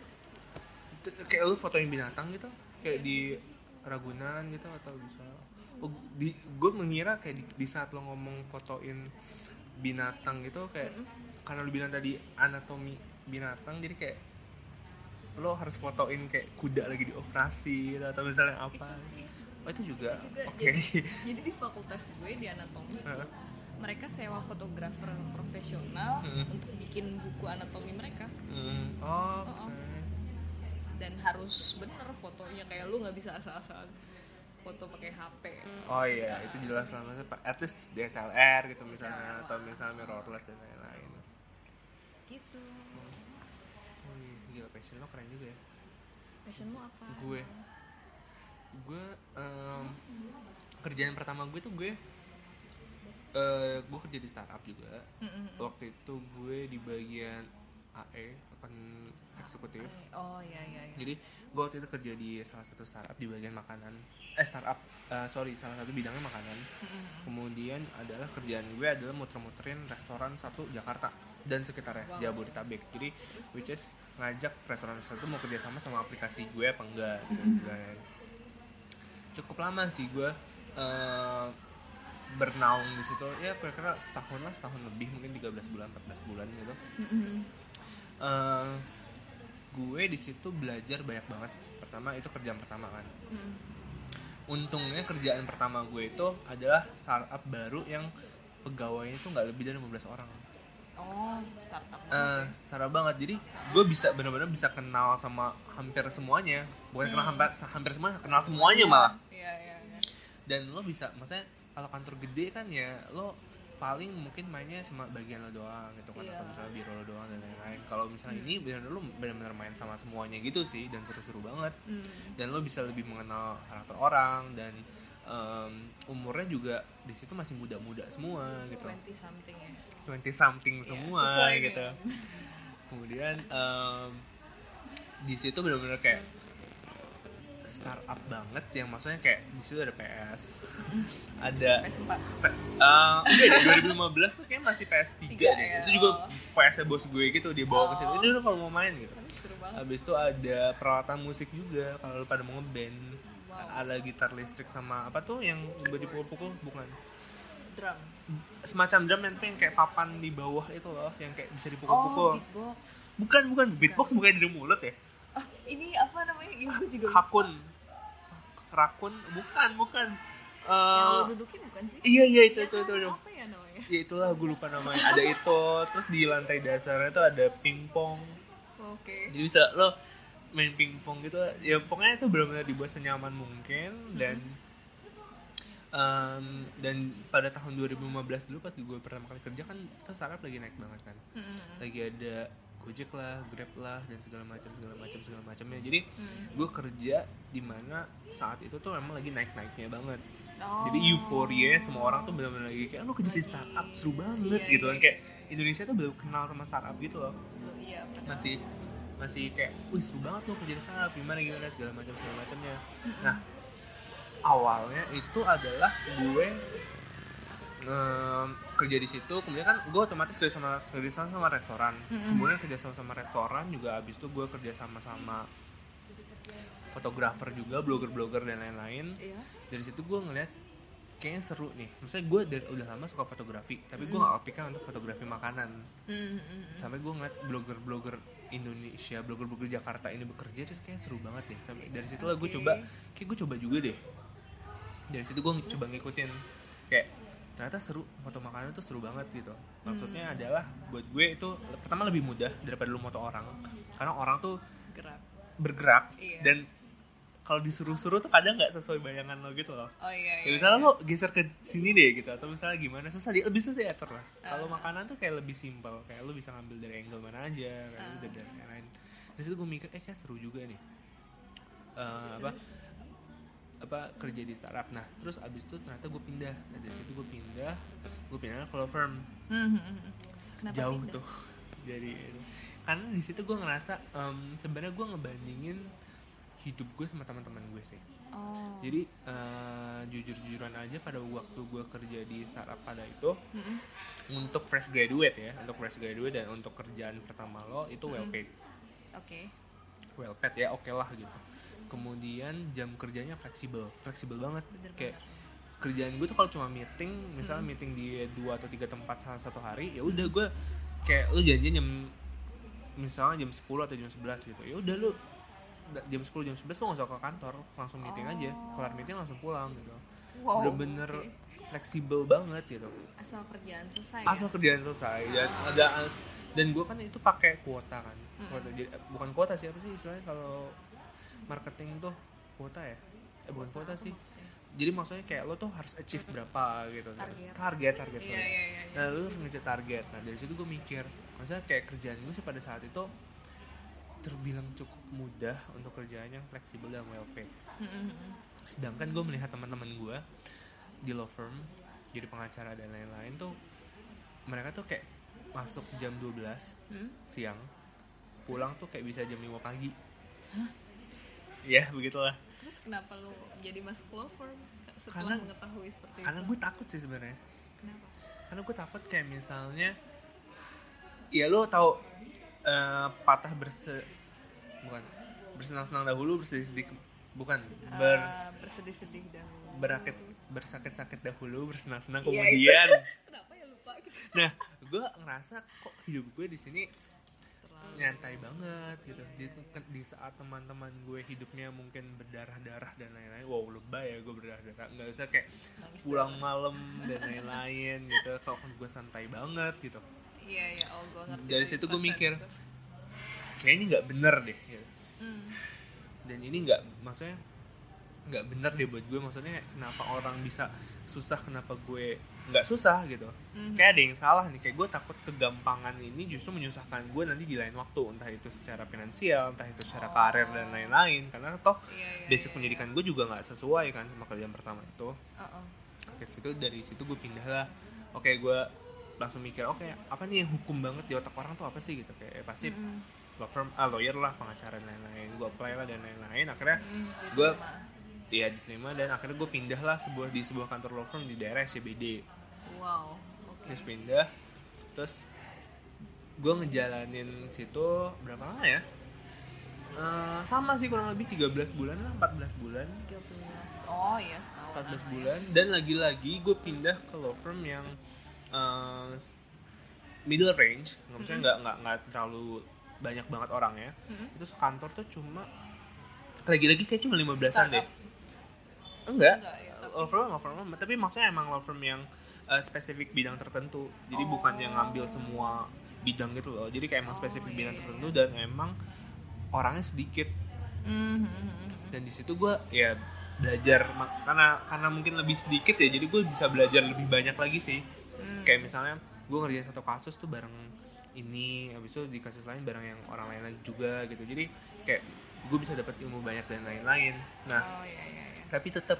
Kayak lu fotoin binatang gitu? Kayak di Ragunan gitu atau bisa? Oh, di gue mengira kayak di, di saat lo ngomong fotoin binatang gitu kayak karena lu bilang tadi anatomi binatang jadi kayak lo harus fotoin kayak kuda lagi dioperasi gitu atau misalnya apa. Oh itu juga juga oke. jadi, jadi di fakultas gue di anatomi itu Heeh. Mereka sewa fotografer profesional Hmm. untuk bikin buku anatomi mereka Hmm. oh, Oh, oh. oke. dan harus bener fotonya kayak lu nggak bisa asal-asalan foto pakai HP Oh iya, itu jelas lah maksudnya Pak. At least DSLR gitu misalnya DSLR. atau misalnya mirrorless dan lain-lain. gitu Oh iya, gila passion lo keren juga ya. passionmu apa Gue gue em, kerjaan pertama gue tuh gue eh gue kerja di startup juga. Mm-mm. Waktu itu gue di bagian AE account eksekutif. Oh iya iya iya. Jadi gue waktu itu kerja di salah satu startup di bagian makanan. Eh startup eh, sorry salah satu bidangnya makanan. Kemudian adalah kerjaan gue adalah muter-muterin restoran satu Jakarta dan sekitarnya Wow. Jabodetabek. Jadi which is ngajak restoran satu mau kerjasama sama aplikasi gue apa enggak gitu. Dan cukup lama sih gue eh, bernaung di situ ya kira-kira setahun lah setahun lebih mungkin 13 bulan 14 bulan gitu Mm-mm. eh gue di situ belajar banyak banget. Pertama itu kerjaan pertama kan. Mm. Untungnya kerjaan pertama gue itu adalah startup baru yang pegawainya itu nggak lebih dari 15 orang. oh startup Eh, banget ya. startup banget. Jadi gue bisa benar-benar bisa kenal sama hampir semuanya. Bukan kenal hampir hampir semuanya, kenal semuanya malah. iya iya iya Dan lo bisa, maksudnya kalau kantor gede kan ya lo paling mungkin mainnya sama bagian lo doang gitu kan Iya. atau misalnya biro lo doang dan lain-lain. Kalau misalnya ini benar-benar lo benar-benar main sama semuanya gitu sih dan seru-seru banget. Mm. dan lo bisa lebih mengenal karakter orang dan em, umurnya juga di situ masih muda-muda semua gitu 20 something ya 20 something Iya, semua sesuai gitu kemudian em, di situ benar-benar kayak startup banget yang maksudnya kayak di situ ada PS ada PS4 P- eh, enggak deh, 2015 tuh kayak masih PS3 Tiga deh. ya, itu juga oh. PS bos gue gitu dia bawa ke situ Oh. ini lo kalau mau main gitu Tapi Habis itu ada peralatan musik juga kalau lu pada mau ngeband. Wow. Ada gitar listrik sama apa tuh yang gue dipukul-pukul bukan. drum Semacam drum yang yang kayak papan di bawah itu loh, yang kayak bisa oh dipukul-pukul. beatbox bukan, bukan beatbox bukan dari mulut ya. Oh ini apa namanya ya gue juga lupa. Hakun. Rakun bukan, bukan. Eh, yang lo dudukin bukan sih iya iya itu Iya itu itu, itu. apa ya namanya Ya itulah gue lupa namanya. Ada itu, terus di lantai dasarnya tuh ada pingpong. oke jadi bisa lo main pingpong gitu ya pokoknya itu benar-benar dibuat senyaman mungkin dan em, dan pada tahun 2015 dulu pas gue pertama kali kerja kan itu startup lagi naik banget kan Mm-mm. lagi ada Gojek lah, Grab lah dan segala macam segala macam segala macamnya. Jadi Mm. gue kerja di mana saat itu tuh memang lagi naik naiknya banget. Oh. jadi euforia semua orang tuh benar-benar lagi kayak "Ah, lu kerja di startup seru banget Iya, gitu iya, kan kayak Indonesia tuh belum kenal sama startup gitu loh. Lo- iya benar. masih masih kayak wih seru banget loh kerja di startup gimana gimana segala macam segala macamnya. Nah awalnya itu adalah gue em, kerja di situ kemudian kan gue otomatis kerja sama kerja sama sama restoran. Mm-mm. kemudian kerja sama sama restoran juga abis itu gue kerja sama sama fotografer juga blogger-blogger dan lain-lain. Iya. Dari situ gue ngeliat kayaknya seru nih. Maksudnya gue dari udah lama suka fotografi tapi gue gak kepikiran untuk fotografi makanan. Mm-mm. sampai gue ngeliat blogger-blogger Indonesia blogger-blogger Jakarta ini bekerja terus kayak seru banget deh. Sampai dari situ lah gue Oke. coba kayak gue coba juga deh. Dari situ gue coba ngikutin. Kayak ternyata seru foto makanan itu seru banget gitu. Maksudnya adalah buat gue itu pertama lebih mudah daripada lu foto orang. Karena orang tuh gerak. bergerak Iya. dan kalau disuruh-suruh tuh kadang nggak sesuai bayangan lo gitu loh. Oh iya Ya, iya misalnya lo geser ke sini deh gitu atau misalnya gimana susah dia lebih susah diatur lah. Kalau Ah. makanan tuh kayak lebih simpel kayak lo bisa ngambil dari angle mana aja kayak udah dari lain. Dari situ gue mikir eh kayak seru juga nih. Eh, apa apa kerja di startup. Nah terus abis itu ternyata gue pindah. Nah, dari situ gue pindah. Gue pindah ke law firm. Mm-mm. Kenapa jauh pindah? tuh jadi itu. karena di situ gue ngerasa em, sebenarnya gue ngebandingin hidup gue sama teman-teman gue sih. Oh. Jadi eh, jujur-jujuran aja pada waktu gue kerja di startup pada itu Mm-mm. untuk fresh graduate ya untuk fresh graduate dan untuk kerjaan pertama lo itu well paid. Oke. Well paid ya oke lah gitu kemudian jam kerjanya fleksibel fleksibel banget. Bener kayak bener kerjaan gue tuh kalau cuma meeting misalnya meeting di dua atau tiga tempat salah satu hari ya udah gue kayak lu janjian jam misalnya jam 10 atau jam 11 gitu ya udah lu jam 10 jam 11 tuh gak usah ke kantor langsung meeting aja. Kelar meeting langsung pulang gitu. Wow bener-bener oke. fleksibel banget gitu. Asal kerjaan selesai asal kerjaan selesai dan ada dan gue kan itu pakai kuota kan. Kuota jadi bukan kuota sih apa sih istilahnya kalau marketing tuh kuota ya eh bukan kuota sih jadi maksudnya kayak lo tuh harus achieve berapa gitu Target. target target ya? sorry. iya iya iya. nah lo harus ngejar target nah dari situ gue mikir maksudnya kayak kerjaan gue sih pada saat itu terbilang cukup mudah untuk kerjaan yang fleksibel dan well paid sedangkan gue melihat teman-teman gue di law firm jadi pengacara dan lain-lain tuh mereka tuh kayak masuk jam 12 Hmm? siang pulang tuh kayak bisa jam 5 pagi ya begitulah. Terus kenapa lu jadi mas clover? Setelah Karena- mengetahui seperti karena itu. gue takut sih sebenarnya. Kenapa? Karena gue takut kayak misalnya ya lo tahu eh, patah berse bukan bersenang-senang dahulu bersedih-sedih bukan ber Eh, bersedih-sedih dahulu. berakit bersakit-sakit dahulu bersenang-senang Iya, kemudian. kenapa ya lupa gitu? Nah gue ngerasa kok hidup gue di sini nyantai banget gitu. Di, di saat teman-teman gue hidupnya mungkin berdarah-darah dan lain-lain wow lebay ya gue berdarah-darah. Nggak usah kayak pulang malam dan lain-lain gitu. Kalau kan gue santai banget gitu. Iya iya. Oh gue ngerti Dari situ gue mikir. kayaknya ini nggak bener deh gitu. Hmm. dan ini nggak maksudnya nggak bener deh buat gue. Maksudnya kenapa orang bisa susah kenapa gue nggak susah gitu Mhm. kayak ada yang salah nih kayak gue takut kegampangan ini justru menyusahkan gue nanti di lain waktu entah itu secara finansial entah itu secara karir dan lain-lain karena toh Iya, iya, basic iya, pendidikan gue juga nggak sesuai kan sama kerjaan pertama itu. Uh-uh. oke situ dari situ gue pindah lah oke gue langsung mikir oke apa nih yang hukum banget di otak orang tuh apa sih gitu kayak eh, pasti Mm-mm. law firm ah, lawyer lah pengacara dan lain-lain gue apply lah dan lain-lain akhirnya Mm, diterima. ya diterima dan akhirnya gue pindah lah sebuah di sebuah kantor law firm di daerah SCBD wow oke. Terus pindah. Terus gue ngejalanin situ berapa lama ya? Eh, sama sih kurang lebih 13 bulan lah 14 bulan. 13 oh iya setahun 14 bulan. Dan lagi-lagi gue pindah ke law firm yang s- middle range. Nggak maksudnya nggak nggak nggak terlalu banyak banget orang ya. Mhm. itu kantor tuh cuma lagi-lagi kayak cuma 15-an deh. Enggak. Enggak ya, law firm law firm tapi maksudnya emang law firm yang uh, spesifik bidang tertentu. Jadi bukan yang ngambil semua bidang gitu loh. Jadi kayak emang Oh, spesifik iya, bidang iya, tertentu dan emang orangnya sedikit. Mhm. dan di situ gue ya belajar karena karena mungkin lebih sedikit ya jadi gue bisa belajar lebih banyak lagi sih. Hmm. kayak misalnya gue ngerjain satu kasus tuh bareng ini habis itu di kasus lain bareng yang orang lain lagi juga gitu. Jadi kayak gue bisa dapat ilmu banyak dan lain-lain. Nah oh iya iya iya. tapi tetap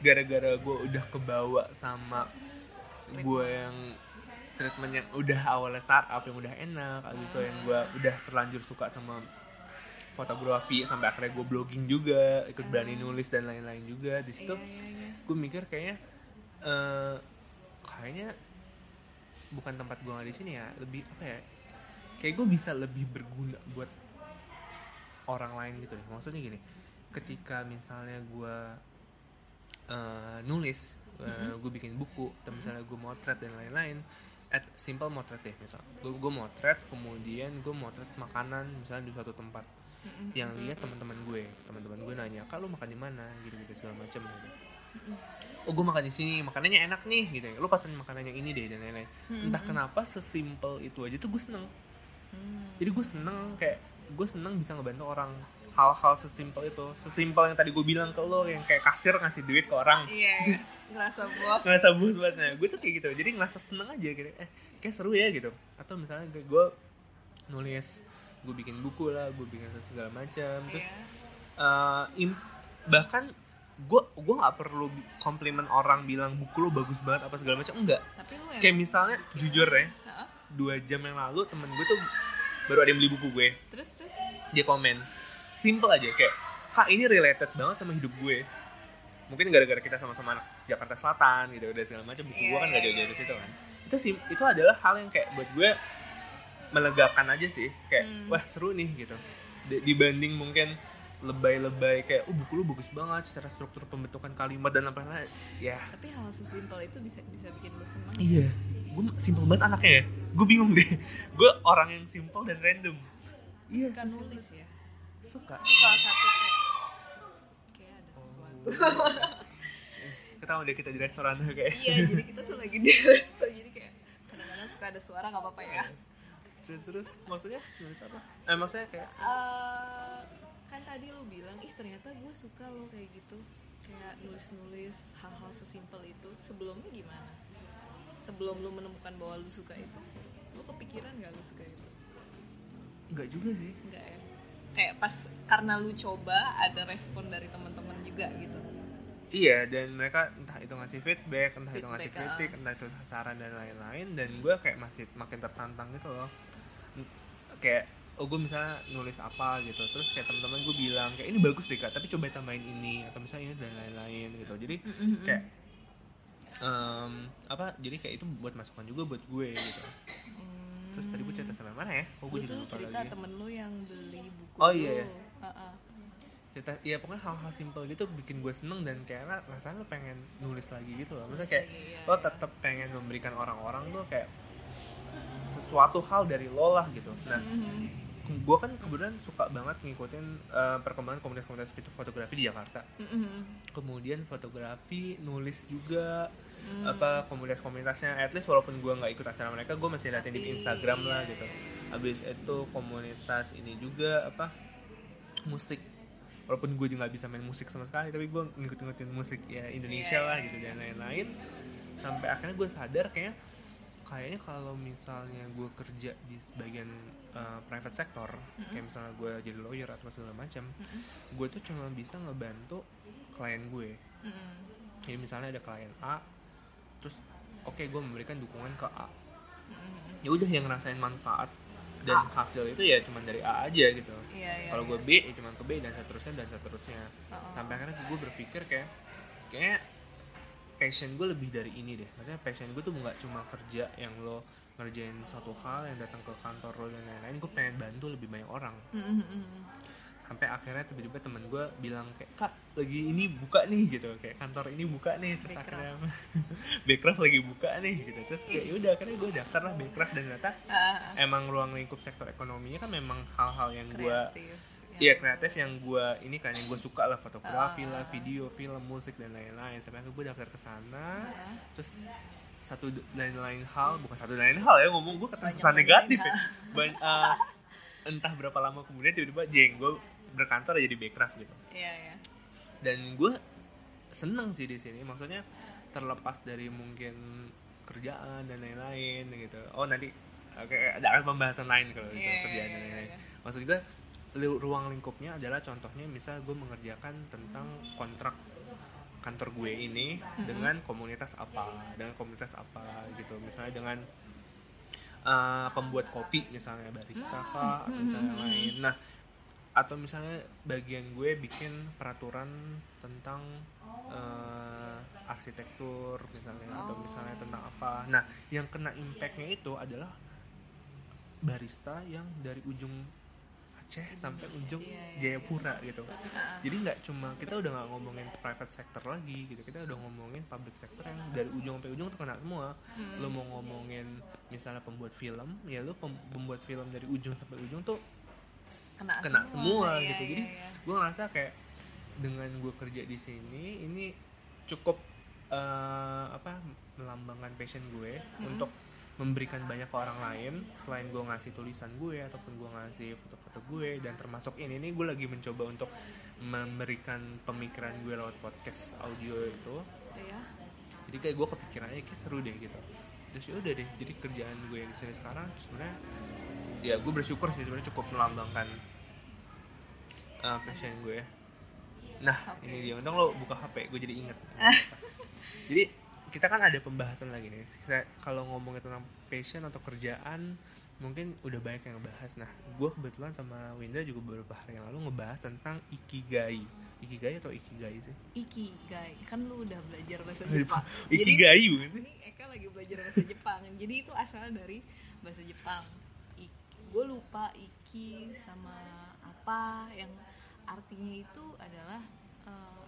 gara-gara gue udah kebawa sama gue yang treatment yang udah awalnya startup yang udah enak abis itu yang gue udah terlanjur suka sama fotografi sampai akhirnya gue blogging juga ikut berani nulis dan lain-lain juga. Di situ Iya, iya, iya. gue mikir kayaknya eh kayaknya bukan tempat gue nggak di sini ya lebih apa ya kayak gue bisa lebih berguna buat orang lain gitu deh. Maksudnya gini ketika misalnya gue eh, nulis gue bikin buku atau misalnya gue motret dan lain-lain at simple motret deh misal. Gue gue motret kemudian gue motret makanan misalnya di suatu tempat. Mhm. yang lihat teman-teman gue teman-teman gue nanya kalau makan di mana? Gitu gitu segala macam gitu. Oh gue makan di sini makanannya enak nih gitu lo pesan makanan yang ini deh dan lain-lain. Entah kenapa sesimpel itu aja tuh gue seneng. Hmm. jadi gue seneng kayak gue seneng bisa ngebantu orang hal-hal sesimpel itu. Sesimpel yang tadi gue bilang ke lo yang kayak kasir ngasih duit ke orang. Iya iya. ngerasa bos. Ngerasa bos banget. Nah gue tuh kayak gitu. Jadi ngerasa seneng aja gitu eh kayak seru ya gitu. Atau misalnya gue nulis gue bikin buku lah gue bikin segala macam. Terus Iya. eh, im- bahkan gue gue nggak perlu komplimen orang bilang buku lo bagus banget apa segala macam enggak. Tapi yang kayak misalnya jujur ya dua jam yang lalu temen gue tuh baru ada yang beli buku gue. Terus terus? Dia komen simple aja kayak kak ini related banget sama hidup gue. Mungkin gara-gara kita sama-sama anak Jakarta Selatan gitu udah segala macam buku gue kan Iya, gak iya, jauh-jauh iya, dari situ iya. kan. Itu sih itu adalah hal yang kayak buat gue melegakan aja sih. Kayak Hmm. wah seru nih gitu. D- dibanding mungkin lebay-lebay kayak oh buku lu bagus banget secara struktur pembentukan kalimat dan apa lain ya. Tapi hal sesimpel itu bisa bisa bikin lu senang iya. Gue simple banget anaknya ya. Gue bingung deh. Gue orang yang simple dan random. Iya suka nulis ya suka. Salah satu kayak kayak ada sesuatu. Ketahuan deh kita di restoran tuh kayak. Iya jadi kita tuh lagi di resto jadi kayak kadang-kadang suka ada suara nggak apa-apa ya. Terus terus maksudnya nulis apa? Eh maksudnya kayak Eh, kan tadi lu bilang ih ternyata gue suka lo kayak gitu. Kayak nulis-nulis hal-hal sesimpel itu. Sebelumnya gimana? Sebelum lu menemukan bahwa lu suka itu lu kepikiran gak lu suka itu? Enggak juga sih. Enggak ya kayak pas karena lu coba ada respon dari teman-teman juga gitu. Iya dan mereka entah itu ngasih feedback entah itu ngasih Feedback, kritik entah itu saran dan lain-lain dan gue kayak masih makin tertantang gitu loh. Kayak oh gue misalnya nulis apa gitu terus kayak teman-teman gue bilang kayak ini bagus deh kak tapi coba tambahin ini atau misalnya ini dan lain-lain gitu. Jadi kayak em, apa jadi kayak itu buat masukan juga buat gue gitu. Terus tadi gue cerita sampai mana ya? Oh gue lupa cerita lagi. temen lu yang beli buku Oh, iya, iya. Cerita ya pokoknya hal-hal simpel gitu bikin gue seneng dan kayak ra- rasanya lo pengen nulis lagi gitu loh maksudnya kayak Iya, lo tetap pengen memberikan orang-orang tuh kayak sesuatu hal dari lo lah gitu nah Mhm. gue kan kebetulan suka banget ngikutin eh, perkembangan komunitas-komunitas foto- fotografi di Jakarta Mhm. kemudian fotografi nulis juga Hmm. apa komunitas-komunitasnya at least walaupun gue nggak ikut acara mereka gue masih liatin di Instagram lah iya, gitu iya. Habis itu komunitas ini juga apa musik walaupun gue juga nggak bisa main musik sama sekali tapi gue ngikut-ngikutin musik ya Indonesia Iya, lah iya, gitu iya. dan lain-lain sampai akhirnya gue sadar kayak kayaknya kalau misalnya gue kerja di sebagian uh, private sector kayak misalnya gue jadi lawyer atau segala macam gue tuh cuma bisa ngebantu klien gue Mhm. jadi misalnya ada klien A terus oke gue memberikan dukungan ke A Mhm. ya udah yang ngerasain manfaat dan hasil itu ya cuma dari A aja gitu Iya, iya. kalau iya. gue B ya cuma ke B dan seterusnya dan seterusnya Oh. sampai akhirnya gue berpikir kayak kayak passion gue lebih dari ini deh maksudnya passion gue tuh nggak cuma kerja yang lo ngerjain suatu hal yang datang ke kantor lo dan lain-lain gue pengen bantu lebih banyak orang Mhm, mhm. Sampai akhirnya tiba-tiba temen gue bilang kayak kak lagi ini buka nih gitu kayak kantor ini buka nih terus Backcraft. akhirnya Backcraft lagi buka nih gitu terus kayak yaudah akhirnya gue daftar lah Backcraft dan ternyata Ah, emang ruang lingkup sektor ekonominya kan memang hal-hal yang gue kreatif. Iya kreatif yang gue ini kan yang gue suka lah fotografi Ah. lah video film musik dan lain-lain sampai akhirnya gue daftar ke sana Ah. terus satu dan lain hal bukan satu dan lain hal ya ngomong gue kata Banyak kesan negatif ya Ban- eh, entah berapa lama kemudian tiba-tiba jeng gue berkantor jadi backcraft gitu. Iya, iya. dan gue seneng sih di sini maksudnya terlepas dari mungkin kerjaan dan lain-lain gitu. Oh nanti oke ada ada pembahasan lain kalau itu Iya, kerjaan iya, dan iya, lain-lain. iya. maksud gue ruang lingkupnya adalah contohnya misal gue mengerjakan tentang kontrak kantor gue ini dengan komunitas apa dengan komunitas apa gitu. Misalnya dengan uh, pembuat kopi misalnya barista kah atau misalnya lain. Nah atau misalnya bagian gue bikin peraturan tentang uh, arsitektur misalnya atau misalnya tentang apa. Nah yang kena impactnya itu adalah barista yang dari ujung Aceh sampai ujung Iya, iya, Jayapura gitu. Jadi nggak cuma kita udah nggak ngomongin private sector lagi gitu. Kita udah ngomongin public sector yang dari ujung sampai ujung tuh kena semua. Hmm. lo mau ngomongin misalnya pembuat film ya lo pem- pembuat film dari ujung sampai ujung tuh kena, kena semua, Iya, gitu iya, jadi iya. gue ngerasa kayak dengan gue kerja di sini ini cukup eh, apa melambangkan passion gue Hmm. untuk memberikan banyak ke orang lain selain gue ngasih tulisan gue ataupun gue ngasih foto-foto gue dan termasuk ini nih gue lagi mencoba untuk memberikan pemikiran gue lewat podcast audio itu Iya. jadi kayak gue kepikirannya kayak seru deh gitu terus ya udah deh jadi kerjaan gue yang di sini sekarang sebenarnya ya gue bersyukur sih sebenarnya cukup melambangkan uh, passion gue nah Oke. ini dia. Untung lo buka hp gue jadi inget jadi kita kan ada pembahasan lagi nih. Kita kalau ngomongin tentang passion atau kerjaan mungkin udah banyak yang ngebahas. Nah gue kebetulan sama Winda juga beberapa hari yang lalu ngebahas tentang ikigai. Ikigai atau ikigai sih? Ikigai. Kan lu udah belajar bahasa Jepang. Ikigai bukan sih. ini Eka lagi belajar bahasa Jepang. Jadi itu asal dari bahasa Jepang. Gue lupa iki sama apa yang artinya itu adalah uh,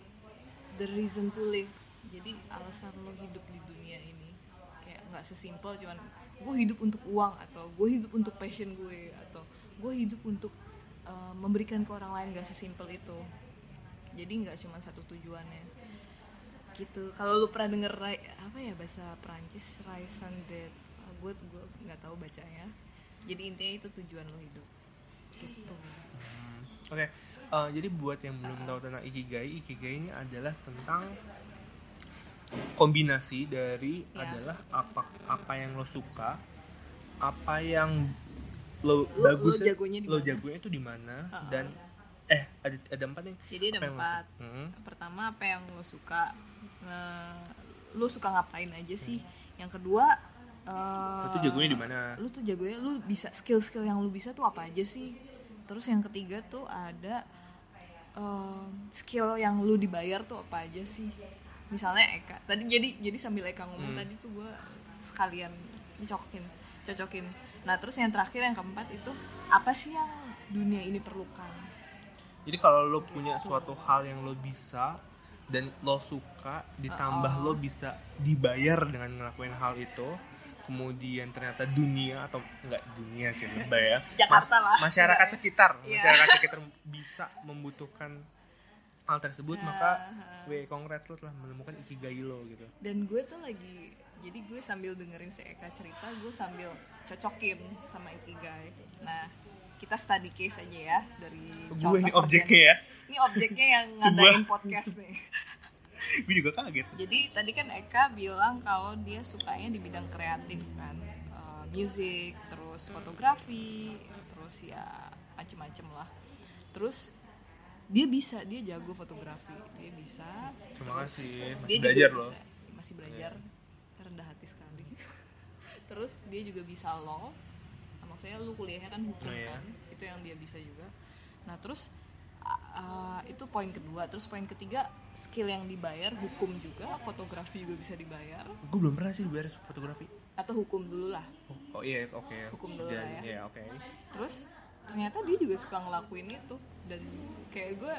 the reason to live. Jadi alasan lo hidup di dunia ini. Kayak nggak sesimpel cuman gue hidup untuk uang atau gue hidup untuk passion gue atau gue hidup untuk uh, memberikan ke orang lain nggak sesimpel itu. Jadi nggak cuma satu tujuannya. Gitu. Kalau lu pernah denger apa ya bahasa Prancis raison d'être gue gue nggak tahu bacanya jadi intinya itu tujuan lo hidup. Gitu. Hmm, Oke, eh, jadi buat yang belum tahu tentang ikigai, ikigai ini adalah tentang kombinasi dari Ya. adalah apa apa yang lo suka, apa yang lo, Lo- bagus lo jagonya lo jagonya itu di mana Uh-uh. dan eh ada ada empat nih. jadi ada Apa yang lo empat? Hmm, pertama apa yang lo suka? Nah, lo suka ngapain aja sih? Yang kedua eh, Lu tuh jagonya di mana? lu tuh jagonya lu bisa skill-skill yang lu bisa tuh apa aja sih? Terus yang ketiga tuh ada em, skill yang lu dibayar tuh apa aja sih? Misalnya Eka tadi jadi jadi sambil Eka ngomong Hmm. tadi tuh gue sekalian cocokin cocokin. Nah terus yang terakhir yang keempat itu apa sih yang dunia ini perlukan? Jadi kalau lo punya suatu hal yang lo bisa dan lo suka, ditambah lo bisa dibayar dengan ngelakuin hal itu, kemudian ternyata dunia atau enggak dunia sih lebay ya, Jakarta lah. masyarakat sekitar, Iya. masyarakat sekitar bisa membutuhkan hal tersebut, Nah, maka ha. we congrats lo telah menemukan ikigai lo gitu. dan gue tuh lagi jadi gue sambil dengerin si Eka cerita gue sambil cocokin sama Ikigai nah kita study case aja ya dari Gue ini objeknya ya, ini objeknya yang ngadain podcast nih gue juga kaget. jadi tadi kan Eka bilang kalau dia sukanya di bidang kreatif kan. Eh, music terus fotografi terus ya macem-macem lah. Terus dia bisa dia jago fotografi. Dia bisa. Terima kasih, masih dia belajar juga lo. bisa, masih belajar. Rendah hati sekali. Terus dia juga bisa law. Maksudnya lu kuliahnya kan hukum Oh, iya. kan. Itu yang dia bisa juga. Nah terus uh, itu poin kedua terus poin ketiga skill yang dibayar hukum juga fotografi juga bisa dibayar Gue belum pernah sih dibayar fotografi. atau hukum dulu lah Oh, oh iya, oke. Hukum dulu Dan- lah ya. Iya, oke. terus ternyata dia juga suka ngelakuin itu dan kayak gue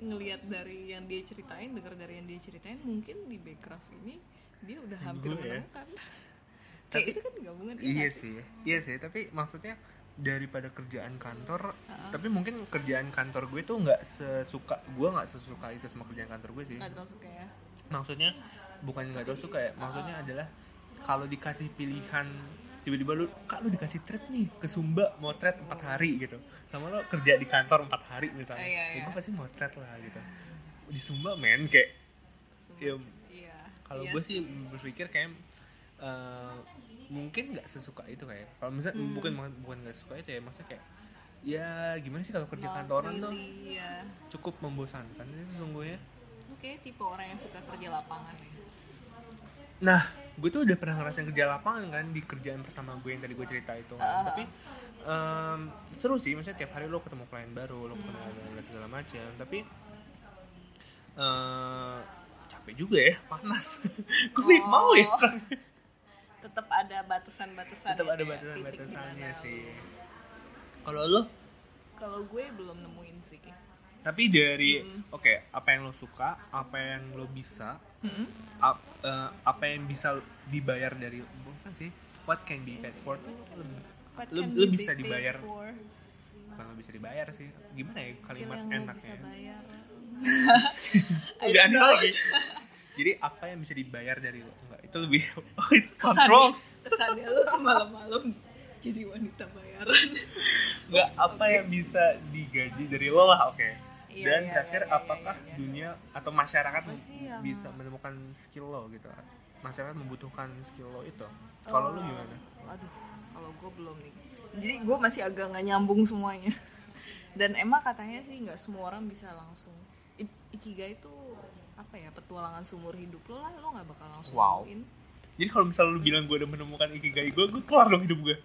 ngelihat dari yang dia ceritain dengar dari yang dia ceritain mungkin di backcraft ini dia udah hampir Gue ya. menemukan kayak Tapi- itu kan gabungan Iya nggak sih, iya sih. Tapi maksudnya daripada kerjaan kantor, Ha-ha. tapi mungkin kerjaan kantor gue tuh nggak sesuka, gue nggak sesuka itu sama kerjaan kantor gue sih. nggak terlalu suka ya Maksudnya bukan nggak terlalu suka ya, maksudnya adalah kalau dikasih pilihan tiba-tiba lu kak lu dikasih trip nih ke Sumba mau trip empat hari gitu sama lo kerja di kantor empat hari misalnya Iya, ya iya. gue pasti mau trip lah gitu di Sumba men kayak Semua Iya. c- iya kalau Iya gue sih berpikir kayak eh, mungkin nggak sesuka itu kayak kalau misalnya Hmm. bukan bukan nggak suka itu ya maksudnya kayak ya gimana sih kalau kerja Not kantoran tuh? really, ya cukup membosankan sih sesungguhnya. Kayak tipe orang yang suka kerja lapangan ya nah gue tuh udah pernah ngerasain kerja lapangan kan di kerjaan pertama gue yang tadi gue cerita itu Ah. tapi em, seru sih maksudnya tiap hari lo ketemu klien baru lo ketemu dan segala macam. Tapi eh, capek juga ya panas. Gue Oh. mau ya tetap ada batasan-batasan tetap ada batasan-batasannya sih. kalau lo kalau gue belum nemuin sih. Tapi dari Hmm. oke apa yang lo suka apa yang lo bisa Mm-mm. ap- eh, apa yang bisa dibayar dari bukan sih what can be paid for tuh lu you bisa dibayar. bukan lo bisa dibayar sih gimana ya kalimat enaknya? bisa bayar. I udah aneh lagi jadi apa yang bisa dibayar dari lo enggak itu lebih oh itu sounds Kesannya- wrong kesannya lu tuh malam-malam jadi wanita bayaran enggak Oops, apa yang bisa digaji dari lo lah oke Iya, dan iya, terakhir iya, iya, apakah iya, iya. dunia atau masyarakat Apa sih yang- bisa menemukan skill lo gitu masyarakat membutuhkan skill lo itu kalau lo gimana Aduh, kalau gue belum nih. Jadi gue masih agak nggak nyambung semuanya. Dan emang katanya sih nggak semua orang bisa langsung. Ikigai itu apa ya petualangan seumur hidup lo lah lo nggak bakal langsung Wow. nemuin. jadi kalau misalnya lo bilang gue udah menemukan ikigai gue gue kelar dong hidup gue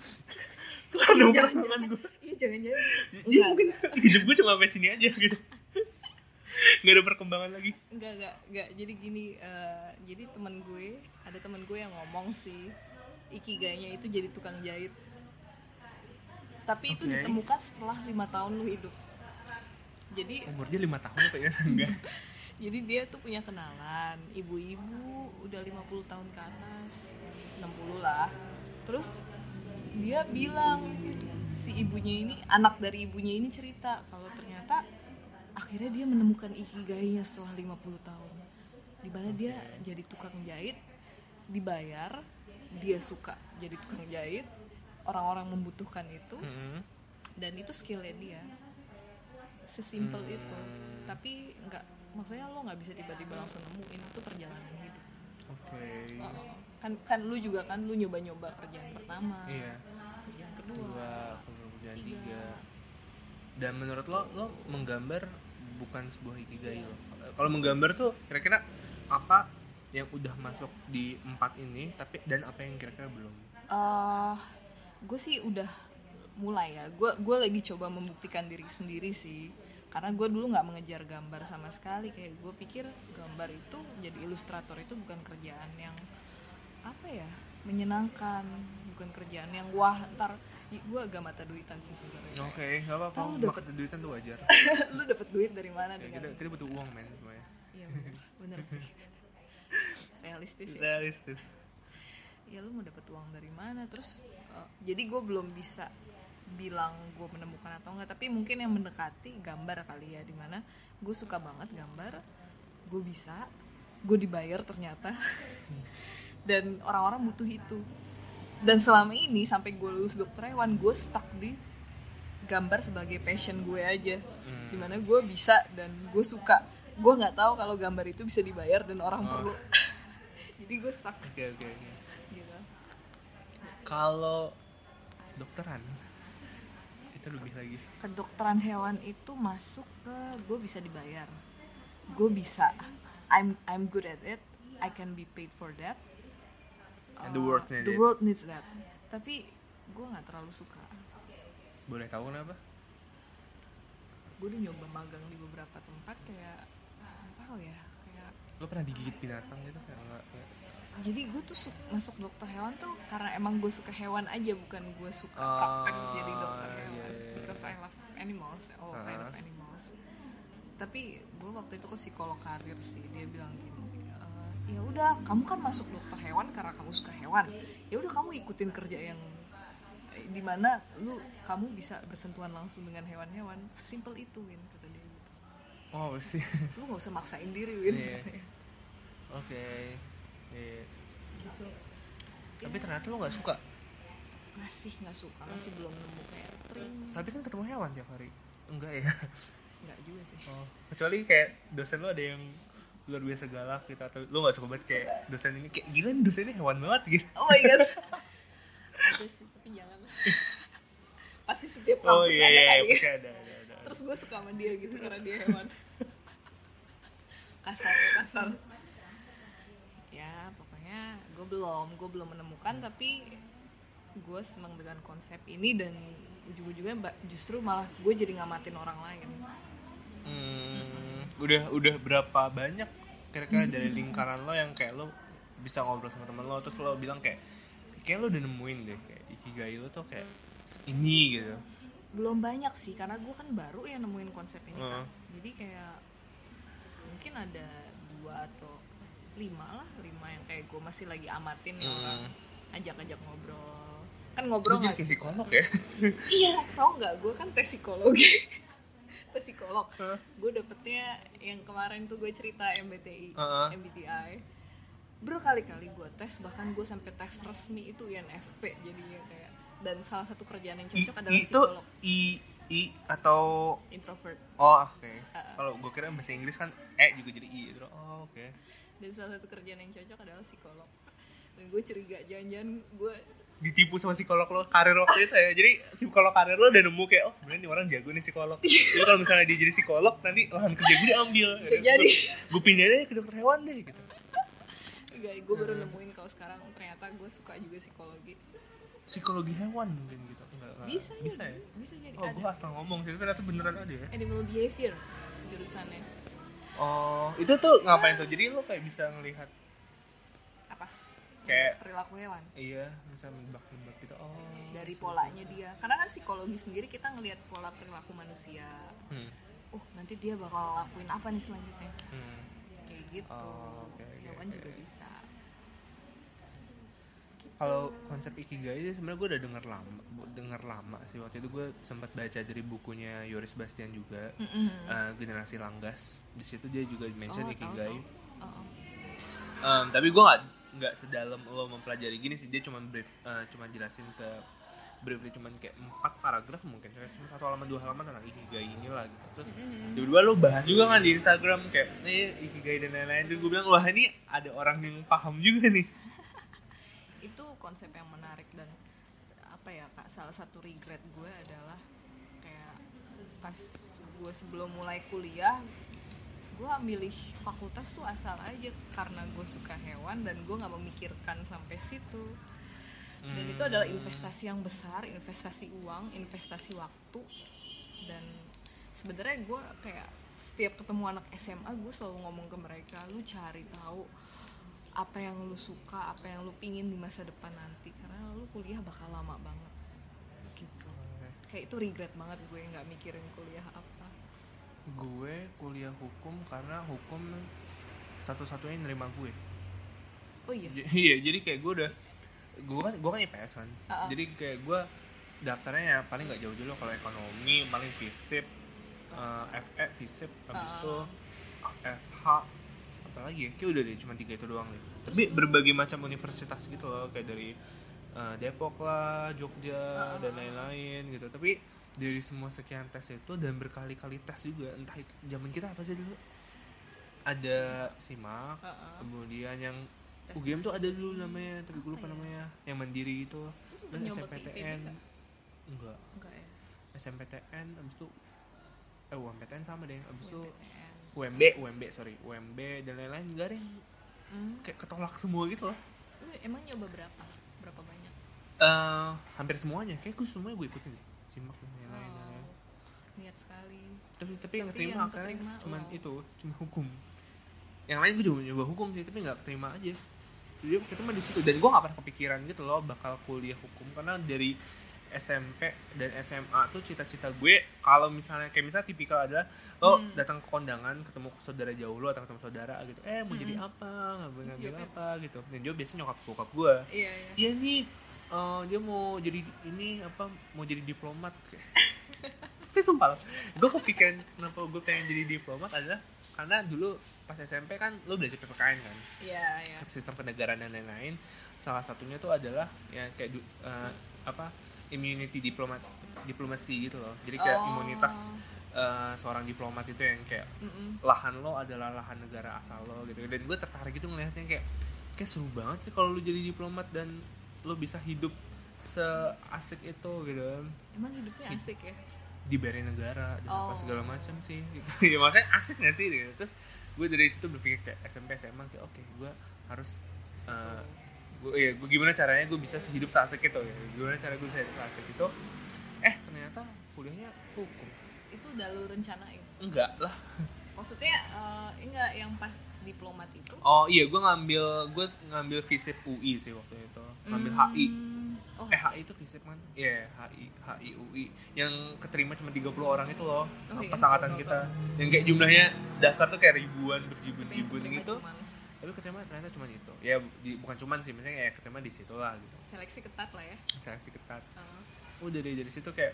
kelar dong perkembangan gue Iya jangan-jangan. Jadi Enggak, mungkin hidup gue cuma sampai sini aja gitu nggak ada perkembangan lagi enggak enggak enggak. Jadi gini, eh, jadi teman gue ada teman gue yang ngomong sih ikigainya itu jadi tukang jahit. Tapi itu Oke. ditemukan setelah lima tahun lu hidup. Jadi umurnya lima tahun apa ya enggak Jadi dia tuh punya kenalan ibu-ibu udah 50 tahun ke atas, 60 lah. Terus dia bilang si ibunya ini anak dari ibunya ini cerita kalau ternyata akhirnya dia menemukan ikigainya setelah 50 tahun. Di mana dia jadi tukang jahit, dibayar, dia suka jadi tukang jahit, orang-orang membutuhkan itu Hmm. dan itu skillnya dia sesimpel Hmm. itu tapi nggak maksudnya lo nggak bisa tiba-tiba langsung nemuin itu perjalanan hidup. Oke. Oh, kan kan lu juga kan lu nyoba-nyoba kerjaan pertama iya. kerjaan kedua dua kemudian Tiga. tiga. Dan menurut lo lo menggambar bukan sebuah ikigai lo? Kalau menggambar tuh kira-kira apa yang udah masuk di empat ini tapi dan apa yang kira-kira belum? Eh gue sih udah mulai ya. Gue gue lagi coba membuktikan diri sendiri sih karena gue dulu nggak mengejar gambar sama sekali. Kayak gue pikir gambar itu jadi ilustrator itu bukan kerjaan yang apa ya menyenangkan. Bukan kerjaan yang wah ntar gue agak mata duitan sih sebenarnya. Oke nggak apa-apa. Tahu maka duitan tuh wajar. Lu dapet duit dari mana dengan kita, kita butuh uang men semuanya. Iya bener, bener sih. Realistis ya. Realistis. Ya lu mau dapet uang dari mana? Terus eh, jadi gue belum bisa bilang gue menemukan atau enggak tapi mungkin yang mendekati gambar kali ya di mana gue suka banget gambar gue bisa gue dibayar ternyata. Dan orang-orang butuh itu. Dan selama ini sampai gue lulus dokter hewan gue stuck di gambar sebagai passion gue aja. Hmm. di mana gue bisa dan gue suka. Gue nggak tahu kalau gambar itu bisa dibayar dan orang Oh. perlu. Jadi gue stuck. Oke oke oke. Gitu. Kalau dokteran itu lebih lagi. Kedokteran hewan itu masuk ke gue bisa dibayar. Gue bisa. I'm I'm good at it. I can be paid for that. And the world Uh, need the it. world needs that. Tapi gue nggak terlalu suka. Boleh tahu kenapa? Gue udah nyoba magang di beberapa tempat kayak nggak tahu ya kayak lo pernah digigit binatang gitu kayak jadi gue tuh su- masuk dokter hewan tuh karena emang gue suka hewan aja bukan gue suka Oh, praktek jadi dokter iya, hewan. iya, iya. because I love animals all kind of Uh-huh. animals. Tapi gue waktu itu ke psikolog karir sih dia bilang gini "Eh, ya udah kamu kan masuk dokter hewan karena kamu suka hewan. Ya udah kamu ikutin kerja yang eh, di mana lu kamu bisa bersentuhan langsung dengan hewan-hewan. Sesimpel itu Win kata dia gitu. Oh sih. Lu gak usah maksain diri Win. Katanya. oke Gitu. Tapi ternyata lo nggak suka? Masih nggak suka masih belum nemu kayak tapi kan ketemu hewan tiap hari. Enggak ya? Nggak juga sih. Oh kecuali kayak dosen lo ada yang luar biasa galak gitu atau lo nggak suka banget kayak dosen ini kayak gila nih dosen ini hewan banget gitu. Oh my god. Tapi jangan. Pasti setiap kampus oh iya ada iya kali. ya. pasti ada ada ada. Terus gue suka sama dia gitu karena dia hewan. Kasar ya, kasar. ya pokoknya gue belum gue belum menemukan tapi gue seneng dengan konsep ini dan ujung-ujungnya justru malah gue jadi ngamatin orang lain. Hmm, udah udah berapa banyak kira-kira dari lingkaran lo yang kayak lo bisa ngobrol sama teman lo terus lo bilang kayak kayak lo udah nemuin deh kayak ikigai lo tuh kayak ini gitu. Belum banyak sih karena gue kan baru ya nemuin konsep ini kan Heeh. jadi kayak mungkin ada dua atau lima lah lima yang kayak gue masih lagi amatin ya Hmm. orang. Ajak-ajak ngobrol. Kan ngobrol nggak psikolog ya? Iya tau nggak? Gue kan tes psikologi. Tes psikolog. Hah? gue dapetnya yang kemarin tuh gue cerita MBTI Heeh. MBTI berkali-kali gue tes bahkan gue sampai tes resmi itu INFP jadinya kayak. Dan salah satu kerjaan yang I, cocok adalah itu psikolog. I i atau introvert. Oh oke. Uh-uh. kalau gue kira bahasa Inggris kan e juga jadi i gitu. Oh oke dan salah satu kerjaan yang cocok adalah psikolog. Dan gue curiga jangan-jangan gue ditipu sama psikolog lo karir waktu itu ya. Jadi psikolog karir lo udah nemu kayak oh sebenarnya ini orang jago nih psikolog. Jadi kalau misalnya dia jadi psikolog nanti lahan kerja gue diambil. Bisa jadi. gue pindah deh ke dokter hewan deh gitu. Enggak gue baru nemuin kalau sekarang ternyata gue suka juga psikologi. Psikologi hewan mungkin gitu enggak, bisa bisa ya? bisa jadi. Oh gue asal ngomong jadi ternyata beneran ada ya. Animal behavior jurusannya oh itu tuh ngapain tuh? Jadi lo kayak bisa ngelihat apa? Kayak- perilaku hewan? Iya bisa nebak-nebak gitu. Oh dari polanya dia. Karena kan psikologi sendiri kita ngelihat pola perilaku manusia. Hmm. oh nanti dia bakal lakuin apa nih selanjutnya? Hmm. kayak gitu. Oh, oke, hewan oke. juga bisa kalau konsep ikigai itu sebenarnya gue udah denger lama denger lama sih. Waktu itu gue sempat baca dari bukunya Yoris Bastian juga Mm-mm. eh, generasi langgas. Di situ dia juga mention Oh, tahu, ikigai. tahu. Oh, oh. Em, tapi gue nggak nggak sedalam lo mempelajari gini sih. Dia cuma brief eh, cuma jelasin ke briefly cuman kayak empat paragraf mungkin. Cuma satu halaman dua halaman tentang ikigai inilah gitu. Terus tiba-tiba lo bahas juga kan di Instagram kayak eh ikigai dan lain-lain. Terus gue bilang wah ini ada orang yang paham juga nih itu konsep yang menarik dan apa ya kak salah satu regret gue adalah kayak pas gue sebelum mulai kuliah gue milih fakultas tuh asal aja karena gue suka hewan dan gue nggak memikirkan sampai situ dan itu adalah Hmm. investasi yang besar investasi uang investasi waktu dan sebenarnya gue kayak setiap ketemu anak SMA gue selalu ngomong ke mereka lu cari tahu apa yang lu suka apa yang lu pingin di masa depan nanti. Karena lu kuliah bakal lama banget. Gitu. Kayak itu regret banget gue nggak mikirin kuliah apa. Gue kuliah hukum karena hukum satu-satunya nerima gue. Oh iya? J- iya jadi kayak gue udah gue kan gue kan IPS kan. Ah, ah. jadi kayak gue daftarnya ya paling nggak jauh dulu kalau ekonomi paling FISIP eh, FE FISIP habis itu FH apa lagi ya? Kayak udah deh cuma tiga itu doang deh. Tapi berbagai macam universitas gitu loh kayak dari eh, Depok lah Jogja ah, dan lain-lain gitu. Tapi dari semua sekian tes itu dan berkali-kali tes juga entah itu zaman kita apa sih dulu? Ada simak. Ah, ah. kemudian yang Tes UGM tuh ada dulu namanya tapi gue lupa ya? namanya. Yang mandiri gitu IPB SMPTN nggak? enggak. Enggak ya? SMPTN abis itu eh UMPTN sama deh. Abis itu. UMB UMB sorry. UMB dan lain-lain enggak ada yang Hmm. kayak ketolak semua gitu loh. Lu emang nyoba berapa? Berapa banyak? Eh hampir semuanya. Kayak gue semuanya gue ikutin deh. Simak dan lain-lain Oh, niat sekali. Tapi tapi yang keterima yang akhirnya cuman lo. itu cuma hukum. Yang lain gue juga nyoba hukum sih tapi nggak keterima aja. Jadi kita mah di situ. Dan gue nggak pernah kepikiran gitu loh bakal kuliah hukum. Karena dari SMP dan SMA tuh cita-cita gue kalau misalnya kayak misalnya tipikal adalah lo Hmm. datang ke kondangan ketemu saudara jauh lo atau ketemu saudara gitu. Eh mau jadi Hmm. apa? Ngambil ngambil apa? Gitu. Dan jawab biasanya nyokap bokap gue. Iya iya. Iya nih eh, dia mau jadi ini apa mau jadi diplomat. Kayak tapi sumpah gue kepikiran kenapa gue pengen jadi diplomat adalah karena dulu pas SMP kan lo belajar PPKN kan? Iya iya. Sistem kenegaraan dan lain-lain. Salah satunya tuh adalah ya kayak eh, apa immunity diplomat diplomasi gitu loh jadi kayak Oh. imunitas eh, seorang diplomat itu yang kayak Mm-mm. lahan lo adalah lahan negara asal lo gitu dan gue tertarik gitu ngelihatnya kayak kayak seru banget sih kalau lo jadi diplomat dan lo bisa hidup seasik itu gitu kan emang hidupnya asik ya dibayarin negara dan apa Oh. segala macam sih gitu ya maksudnya asik gak sih gitu. terus gue dari situ berpikir kayak SMP SMA kayak oke gue harus eh, gue ya gue gimana caranya gue bisa hidup seasik itu ya. gimana cara gue bisa hidup seasik itu eh ternyata kuliahnya hukum itu udah lu rencanain enggak lah maksudnya eh, enggak yang pas diplomat itu Oh iya, gue ngambil gue ngambil visip UI sih waktu itu, ngambil HI. Hmm. oh Eh HI itu visip kan? Iya HI HI UI yang keterima cuma 30 orang itu loh, Oh, iya. kita. Yang kayak jumlahnya daftar tuh kayak ribuan, berjibun-jibun gitu. cuman Tapi keterima ternyata cuma itu. Ya di- bukan cuman sih, misalnya ya keterima di situ lah gitu. seleksi ketat lah ya Seleksi ketat. Eh, Udah dari dari situ kayak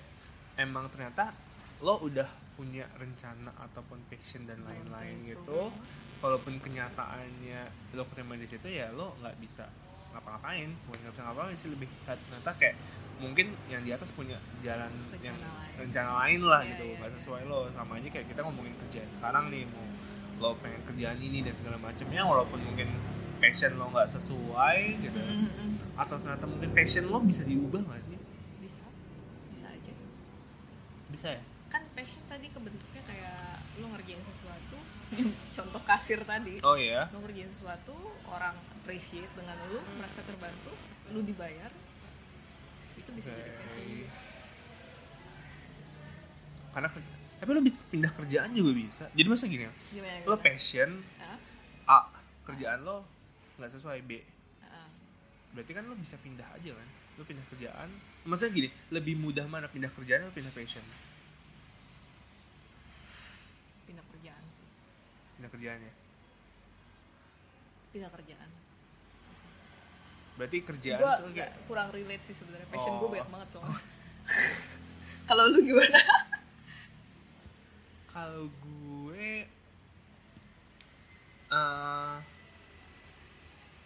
emang ternyata lo udah punya rencana ataupun passion dan lain-lain gitu walaupun kenyataannya lo keterima di situ ya lo nggak bisa ngapa-ngapain bukan nggak bisa ngapain sih lebih ternyata kayak mungkin yang di atas punya jalan Rencana yang lain. rencana lain lah Iya, gitu iya, nggak iya. sesuai lo sama aja kayak kita ngomongin kerjaan sekarang nih mau lo pengen kerjaan ini dan segala macamnya walaupun mungkin passion lo nggak sesuai gitu. Mm, mm, mm. atau ternyata mungkin passion lo bisa diubah nggak sih? Bisa bisa aja. Bisa ya? Kan passion tadi kebentuknya kayak lu ngerjain sesuatu contoh kasir tadi. Oh iya. Lu ngerjain sesuatu orang appreciate dengan lu merasa terbantu lu dibayar itu bisa jadi passion karena tapi lo pindah kerjaan juga bisa. Jadi masa gini ya, lo passion Hah? A kerjaan lo nggak sesuai B. Berarti kan lo bisa pindah aja kan? Lo pindah kerjaan. Maksudnya gini lebih mudah mana pindah kerjaan atau pindah passion? Pindah kerjaan sih. Pindah kerjaannya pindah kerjaan. Berarti kerjaan gue tuh kayak kurang relate sih sebenarnya. Passion Oh. gue banyak banget soalnya. Kalau lu gimana kalau gue eh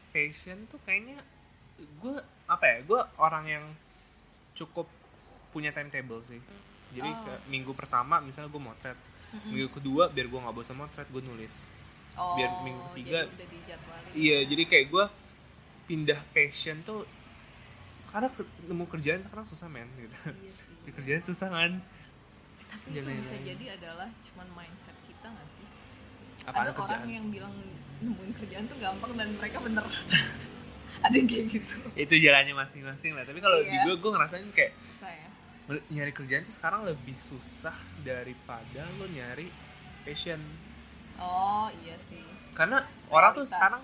passion tuh kayaknya gue apa ya gue orang yang cukup punya timetable sih. Jadi Oh. ke minggu pertama misalnya gue motret. Mm-mm. minggu kedua biar gue nggak bosan motret gue nulis. Oh, biar minggu ketiga- jadi iya jadi kayak gue pindah passion tuh karena nemu kerjaan sekarang susah men gitu. Iya sih. Kerjaan susah kan tapi Dan itu bisa lain-lain. jadi adalah cuman mindset kita gak sih Apaan ada kerjaan? orang yang bilang nemuin kerjaan tuh gampang dan mereka bener ada yang kayak gitu itu jalannya masing-masing lah tapi kalau di Iya. gue gue ngerasain kayak susah ya nyari kerjaan tuh sekarang lebih susah daripada lo nyari passion oh iya sih karena orang tuh Realitas. sekarang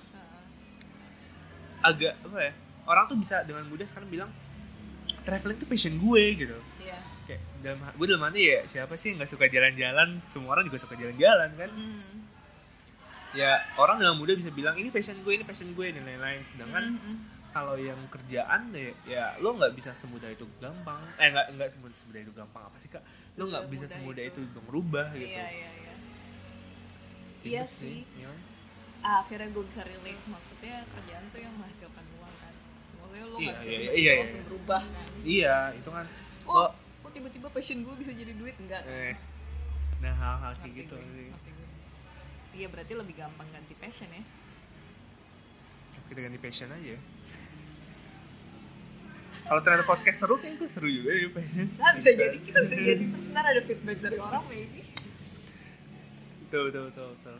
agak apa ya orang tuh bisa dengan mudah sekarang bilang traveling tuh passion gue gitu iya dalam gue dalam hati ya siapa sih nggak suka jalan-jalan? Semua orang juga suka jalan-jalan kan? Mm. ya orang dengan mudah bisa bilang ini passion gue ini passion gue dan lain-lain. Sedangkan Mm, mm. kalau yang kerjaan ya, ya lo nggak bisa semudah itu gampang. Eh nggak nggak semudah semudah itu gampang apa sih kak? Lo nggak bisa semudah itu, dong rubah gitu. iya iya. Iya iya sih. ya. ah, akhirnya gue bisa relate maksudnya kerjaan tuh yang menghasilkan uang kan? Maksudnya lo Iya, nggak bisa iya, iya, iya. langsung berubah kan? Iya itu kan. Oh lo kok tiba-tiba passion gue bisa jadi duit? Enggak. Eh nah hal-hal kayak gitu gue, sih. iya berarti lebih gampang ganti passion ya. Kita ganti passion aja. Kalau ternyata podcast seru kayaknya gue seru juga ya passion bisa bisa jadi kita bisa jadi terus ntar ada feedback dari orang maybe. Betul betul betul betul.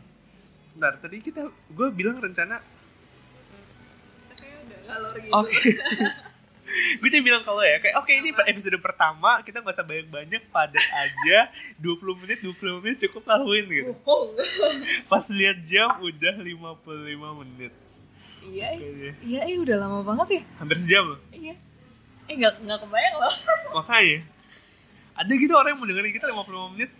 Bentar, tadi kita gue bilang rencana kita kayak udah ngalor gitu. Oke. gue tuh bilang kalau ya kayak oke ini episode pertama kita gak usah banyak-banyak padat aja 20 menit 20 menit cukup laluin gitu. oh Pas lihat jam udah 55 menit. iya Kayaknya. iya iya udah lama banget ya Hampir sejam loh. iya eh nggak nggak kebayang loh Makanya ada gitu orang yang mau dengerin kita 55 menit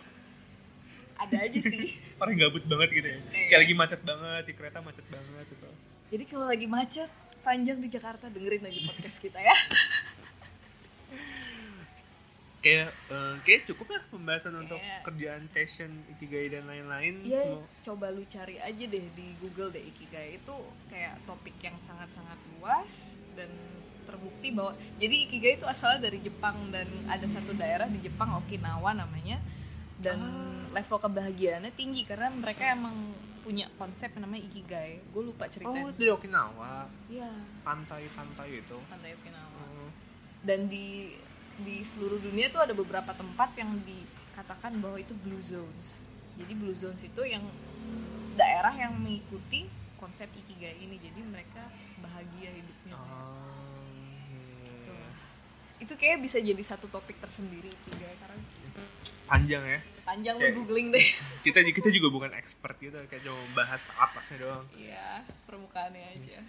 ada aja sih orang gabut banget gitu ya. Iya. Kayak lagi macet banget, di kereta macet banget gitu. jadi kalau lagi macet panjang di Jakarta dengerin lagi podcast kita ya Kayak eh, kayak cukup lah pembahasan untuk Kayak- kerjaan passion, ikigai dan lain-lain. Iya, Semua- coba lu cari aja deh di Google deh Ikigai itu kayak topik yang sangat-sangat luas dan terbukti bahwa jadi Ikigai itu asalnya dari Jepang dan ada satu daerah di Jepang Okinawa namanya dan Ah. level kebahagiaannya tinggi karena mereka emang punya konsep yang namanya Ikigai. Gue lupa ceritain. Oh, dari Okinawa, Iya, pantai-pantai itu. pantai Okinawa. Oh. Dan di di seluruh dunia tuh ada beberapa tempat yang dikatakan bahwa itu blue zones. Jadi blue zones itu yang daerah yang mengikuti konsep ikigai ini. Jadi mereka bahagia hidupnya. Oh, Gitu. iya. Itu kayak bisa jadi satu topik tersendiri ikigai karena panjang ya. panjang Kayak- lu googling deh. Kita kita juga bukan expert gitu, kayak cuma bahas atasnya doang. Iya, permukaannya aja.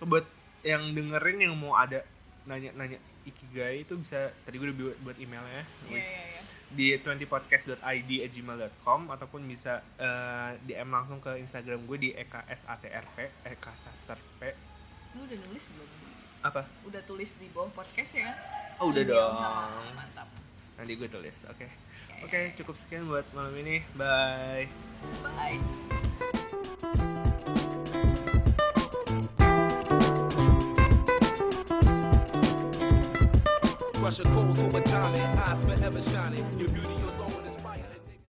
Buat yang dengerin yang mau ada nanya-nanya ikigai itu bisa tadi gue udah buat, buat emailnya Iya, iya, iya. di 20podcast.id@gmail.com ataupun bisa eh, DM langsung ke Instagram gue di eksatrp ekasatrp Lu udah nulis belum? apa Udah tulis di bawah podcast ya? oh udah Email dong sama- Mantap. nanti gue tulis oke Oke. oke cukup sekian buat malam ini bye Bye. A cold for a diamond, eyes forever shining. Your beauty